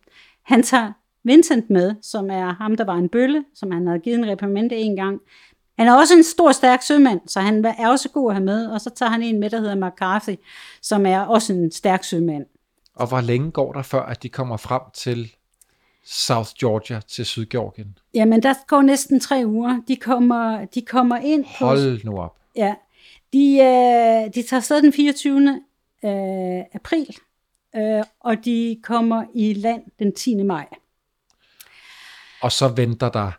Han tager Vincent med, som er ham, der var en bølle, som han havde givet en reprimande en gang. Han er også en stor, stærk sømand, så han er også god at have med. Og så tager han en med, der hedder McCarthy, som er også en stærk sømand. Og hvor længe går der før, at de kommer frem til South Georgia, til Sydgeorgien? Jamen, der går næsten tre uger. De kommer, de kommer ind på... Hold nu op. Ja, de, øh, de tager afsted den 24. Øh, april, øh, og de kommer i land den 10. maj. Og så venter der...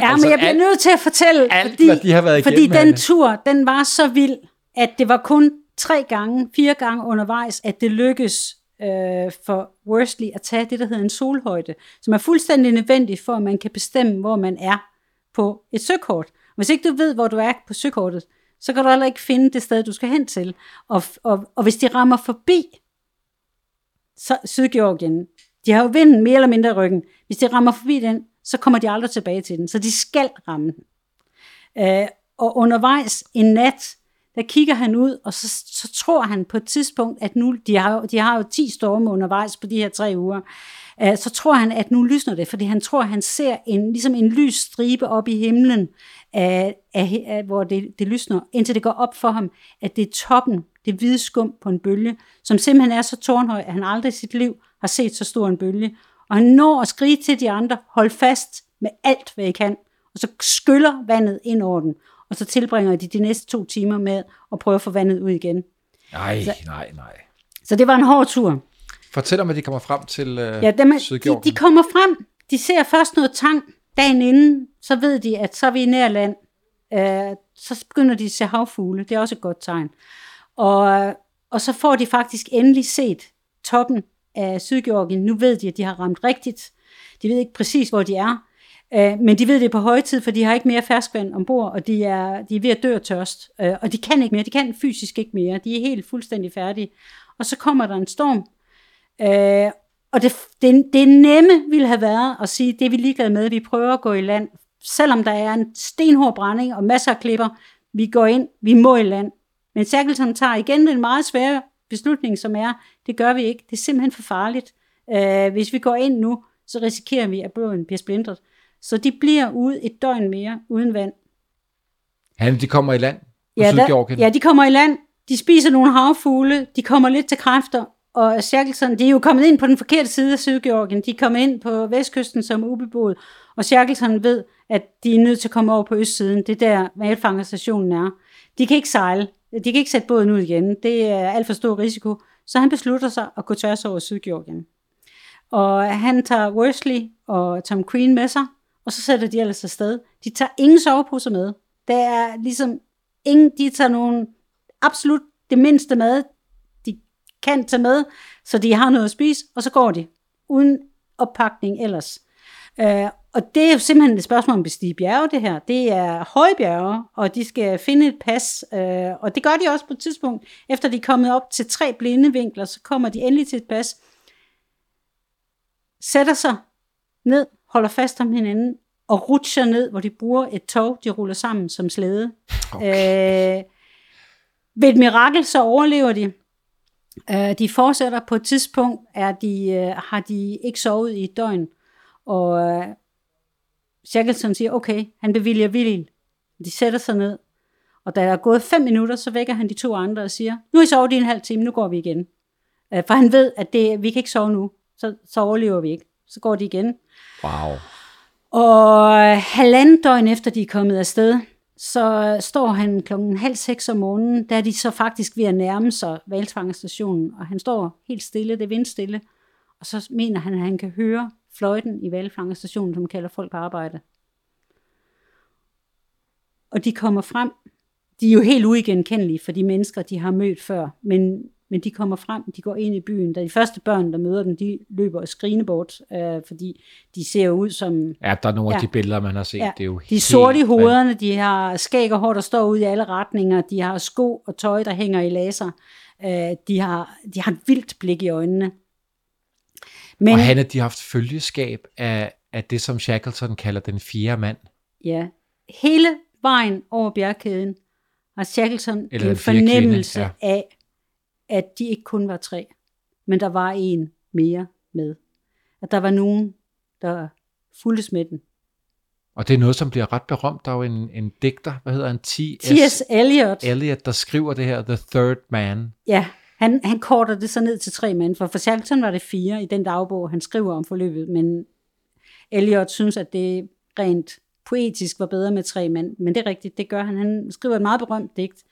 Ja, altså, men jeg bliver alt- nødt til at fortælle, alt, fordi, hvad de har været fordi den Hanne. tur, den var så vild, at det var kun tre gange, fire gange undervejs, at det lykkes øh, for Worsley at tage det, der hedder en solhøjde, som er fuldstændig nødvendigt for, at man kan bestemme, hvor man er på et søkort. Hvis ikke du ved, hvor du er på søkortet, så kan du heller ikke finde det sted, du skal hen til. Og, og, og hvis de rammer forbi så, Sydgeorgien, de har jo vinden mere eller mindre i ryggen. Hvis de rammer forbi den, så kommer de aldrig tilbage til den. Så de skal ramme den. Øh, og undervejs en nat, der kigger han ud, og så, så tror han på et tidspunkt, at nu, de har, jo- de har jo 10 storme undervejs på de her tre uger, øh, så tror han, at nu lysner det, fordi han tror, at han ser en, ligesom en lys stribe op i himlen, af, af, af, hvor det, det lysner, indtil det går op for ham, at det er toppen, det hvide skum på en bølge, som simpelthen er så tårnhøj, at han aldrig i sit liv har set så stor en bølge. Og han når at skrige til de andre, hold fast med alt, hvad I kan, og så skyller vandet ind over den, og så tilbringer de de næste to timer med at prøve at få vandet ud igen. Nej, nej, nej. Så det var en hård tur. Fortæl om, at de kommer frem til øh, Ja, dem, de, de kommer frem, de ser først noget tang dagen inden, så ved de, at så er vi i nær land. Øh, så begynder de at se havfugle, det er også et godt tegn. Og, og så får de faktisk endelig set toppen af Sydgeorgien. Nu ved de, at de har ramt rigtigt. De ved ikke præcis, hvor de er. Øh, men de ved det på højtid, for de har ikke mere ferskvand ombord, og de er, de er ved at dø af tørst. Øh, og de kan ikke mere, de kan fysisk ikke mere. De er helt fuldstændig færdige. Og så kommer der en storm, Øh, og det, det, det nemme ville have været at sige, det er vi ligeglade med, vi prøver at gå i land. Selvom der er en stenhård brænding og masser af klipper, vi går ind, vi må i land. Men Shackleton tager igen den meget svære beslutning, som er, det gør vi ikke, det er simpelthen for farligt. Øh, hvis vi går ind nu, så risikerer vi, at båden bliver splintret. Så de bliver ude et døgn mere uden vand. Han, de kommer i land på Ja, Sydgeorgien. ja, de kommer i land, de spiser nogle havfugle, de kommer lidt til kræfter, og Shackleton, de er jo kommet ind på den forkerte side af Sydgeorgien, de er kommet ind på vestkysten som ubeboet, og Shackleton ved, at de er nødt til at komme over på østsiden, det er der valfangerstationen er. De kan ikke sejle, de kan ikke sætte båden ud igen, det er alt for stor risiko, så han beslutter sig at gå tværs over Sydgeorgien. Og han tager Worsley og Tom Crean med sig, og så sætter de ellers afsted. De tager ingen soveposer med. Der er ligesom ingen, de tager nogen absolut det mindste mad, de kan tage med, så de har noget at spise, og så går de, uden oppakning ellers. Øh, og det er jo simpelthen et spørgsmål om at bestige bjerge, det her. Det er høje bjerge, og de skal finde et pas, øh, og det gør de også på et tidspunkt. Efter de er kommet op til tre blinde vinkler, så kommer de endelig til et pas, sætter sig ned, holder fast om hinanden, og rutscher ned, hvor de bruger et tog, de ruller sammen som slæde. Okay. Øh, ved et mirakel, så overlever de. Øh, de fortsætter på et tidspunkt, er de, øh, har de ikke sovet i et døgn, og øh, Shackleton siger, okay, han bevilger vildt. De sætter sig ned, og da der er gået fem minutter, så vækker han de to andre og siger, nu er I sovet i en halv time, nu går vi igen. Øh, for han ved, at det, vi kan ikke sove nu, så, så overlever vi ikke. Så går de igen. Wow. Og halvandet døgn efter de er kommet afsted, så står han klokken halv seks om morgenen, da er de så faktisk ved at nærme sig valfangestationen, og han står helt stille, det er vindstille, og så mener han, at han kan høre fløjten i valfangestationen, som kalder folk på arbejde. Og de kommer frem, de er jo helt uigenkendelige for de mennesker, de har mødt før, men, men de kommer frem, de går ind i byen, da de første børn, der møder dem, de løber og skrine bort, øh, fordi de ser ud som Ja, der er nogle af Ja. de billeder, man har set. Ja, Det er jo de er sorte i hovederne, de har skæg og hår, der står ud i alle retninger, de har sko og tøj, der hænger i laser, øh, de, har, de har et vildt blik i øjnene. Men Og han de har haft følgeskab af, af det, som Shackleton kalder den fjerde mand. ja, hele vejen over bjergkæden har Shackleton Eller en fjerde kvinde, fornemmelse ja. af, at de ikke kun var tre, men der var en mere med. At der var nogen, der fulgtes med den. Og det er noget, som bliver ret berømt. Der er jo en, en digter, hvad hedder han? T.S. Eliot. Eliot, der skriver det her, The Third Man. Ja, han, han korter det så ned til tre mænd, for for Shackleton var det fire i den dagbog, han skriver om forløbet, men Eliot synes, at det rent poetisk var bedre med tre mænd, men det er rigtigt, det gør han. Han skriver et meget berømt digt,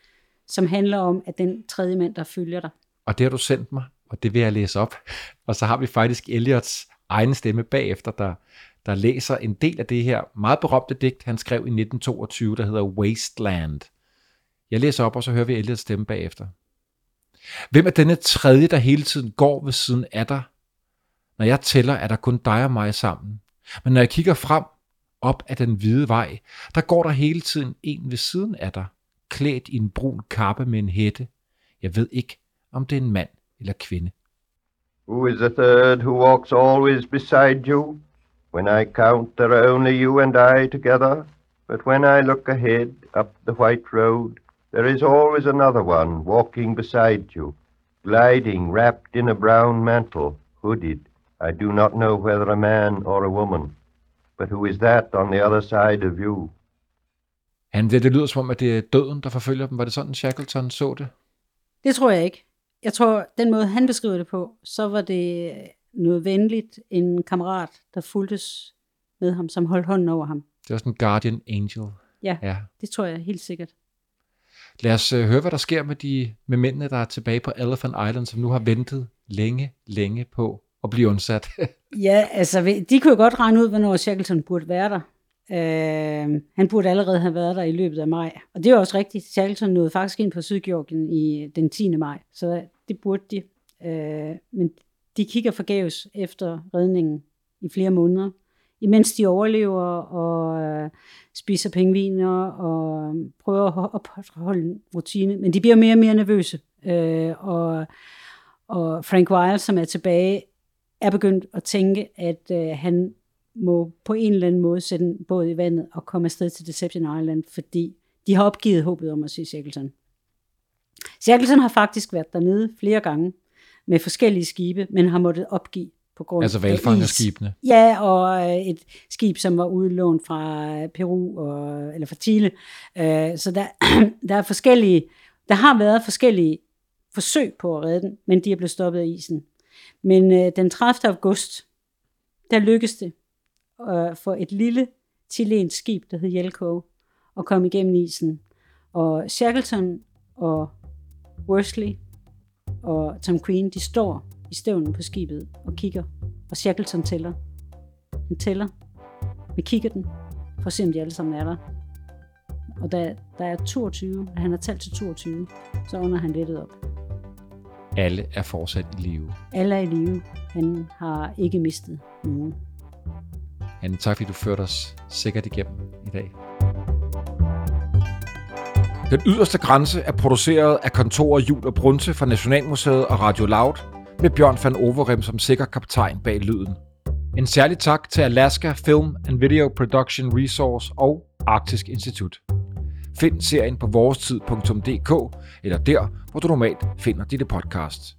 som handler om, at den tredje mand, der følger dig. Og det har du sendt mig, og det vil jeg læse op. Og så har vi faktisk Eliots egen stemme bagefter, der, der læser en del af det her meget berømte digt, han skrev i 1922, der hedder Wasteland. Jeg læser op, og så hører vi Eliots stemme bagefter. Hvem er denne tredje, der hele tiden går ved siden af dig? Når jeg tæller, er der kun dig og mig sammen. Men når jeg kigger frem, op ad den hvide vej, der går der hele tiden en ved siden af dig, klædt i en brun kappe med en hætte. Jeg ved ikke, om det er en mand eller kvinde. Who is the third who walks always beside you? When I count, there are only you and I together. But when I look ahead, up the white road, there is always another one walking beside you, gliding wrapped in a brown mantle, hooded. I do not know whether a man or a woman. But who is that on the other side of you? Han, det, det lyder som om, at det er døden, der forfølger dem. Var det sådan, Shackleton så det? Det tror jeg ikke. Jeg tror, den måde, han beskriver det på, så var det noget venligt, en kammerat, der fulgtes med ham, som holdt hånden over ham. Det var sådan en guardian angel. Ja, ja. det tror jeg helt sikkert. Lad os uh, høre, hvad der sker med, de, med mændene, der er tilbage på Elephant Island, som nu har ventet længe, længe på at blive undsat. ja, altså, de kunne jo godt regne ud, hvornår Shackleton burde være der. Øh, han burde allerede have været der i løbet af maj. Og det er også rigtigt. Shackleton nåede faktisk ind på Sydgeorgien i den 10. maj, så det burde de. Øh, men de kigger forgæves efter redningen i flere måneder, imens de overlever og øh, spiser pingviner og prøver at opholde rutine. Men de bliver mere og mere nervøse. Øh, og, og Frank Wilde, som er tilbage, er begyndt at tænke, at øh, han må på en eller anden måde sætte en båd i vandet og komme afsted til Deception Island, fordi de har opgivet håbet om at se Shackleton. Shackleton har faktisk været dernede flere gange med forskellige skibe, men har måttet opgive på grund altså valfangerskibene? Ja, og et skib, som var udlånt fra Peru og, eller fra Chile. Så der, der er forskellige, der har været forskellige forsøg på at redde den, men de er blevet stoppet af isen. Men den 30. august, der lykkedes det øh, for et lille chilensk skib, der hed Jelko, at komme igennem isen. Og Shackleton og Worsley og Tom Queen, de står i stævnen på skibet og kigger, og Shackleton tæller. Han tæller med kikkerten, for at se, om de alle sammen er der. Og da der er 22, da han har talt til 22, så under han lettet op. Alle er fortsat i live. Alle er i live. Han har ikke mistet nogen. Anne, tak fordi du førte os sikkert igennem i dag. Den yderste grænse er produceret af kontoret Jul og Brunse fra Nationalmuseet og Radio Loud, med Bjørn van Overrem som sikker kaptajn bag lyden. En særlig tak til Alaska Film and Video Production Resource og Arktisk Institut. Find serien på vorestid.dk eller der, hvor du normalt finder dine podcasts.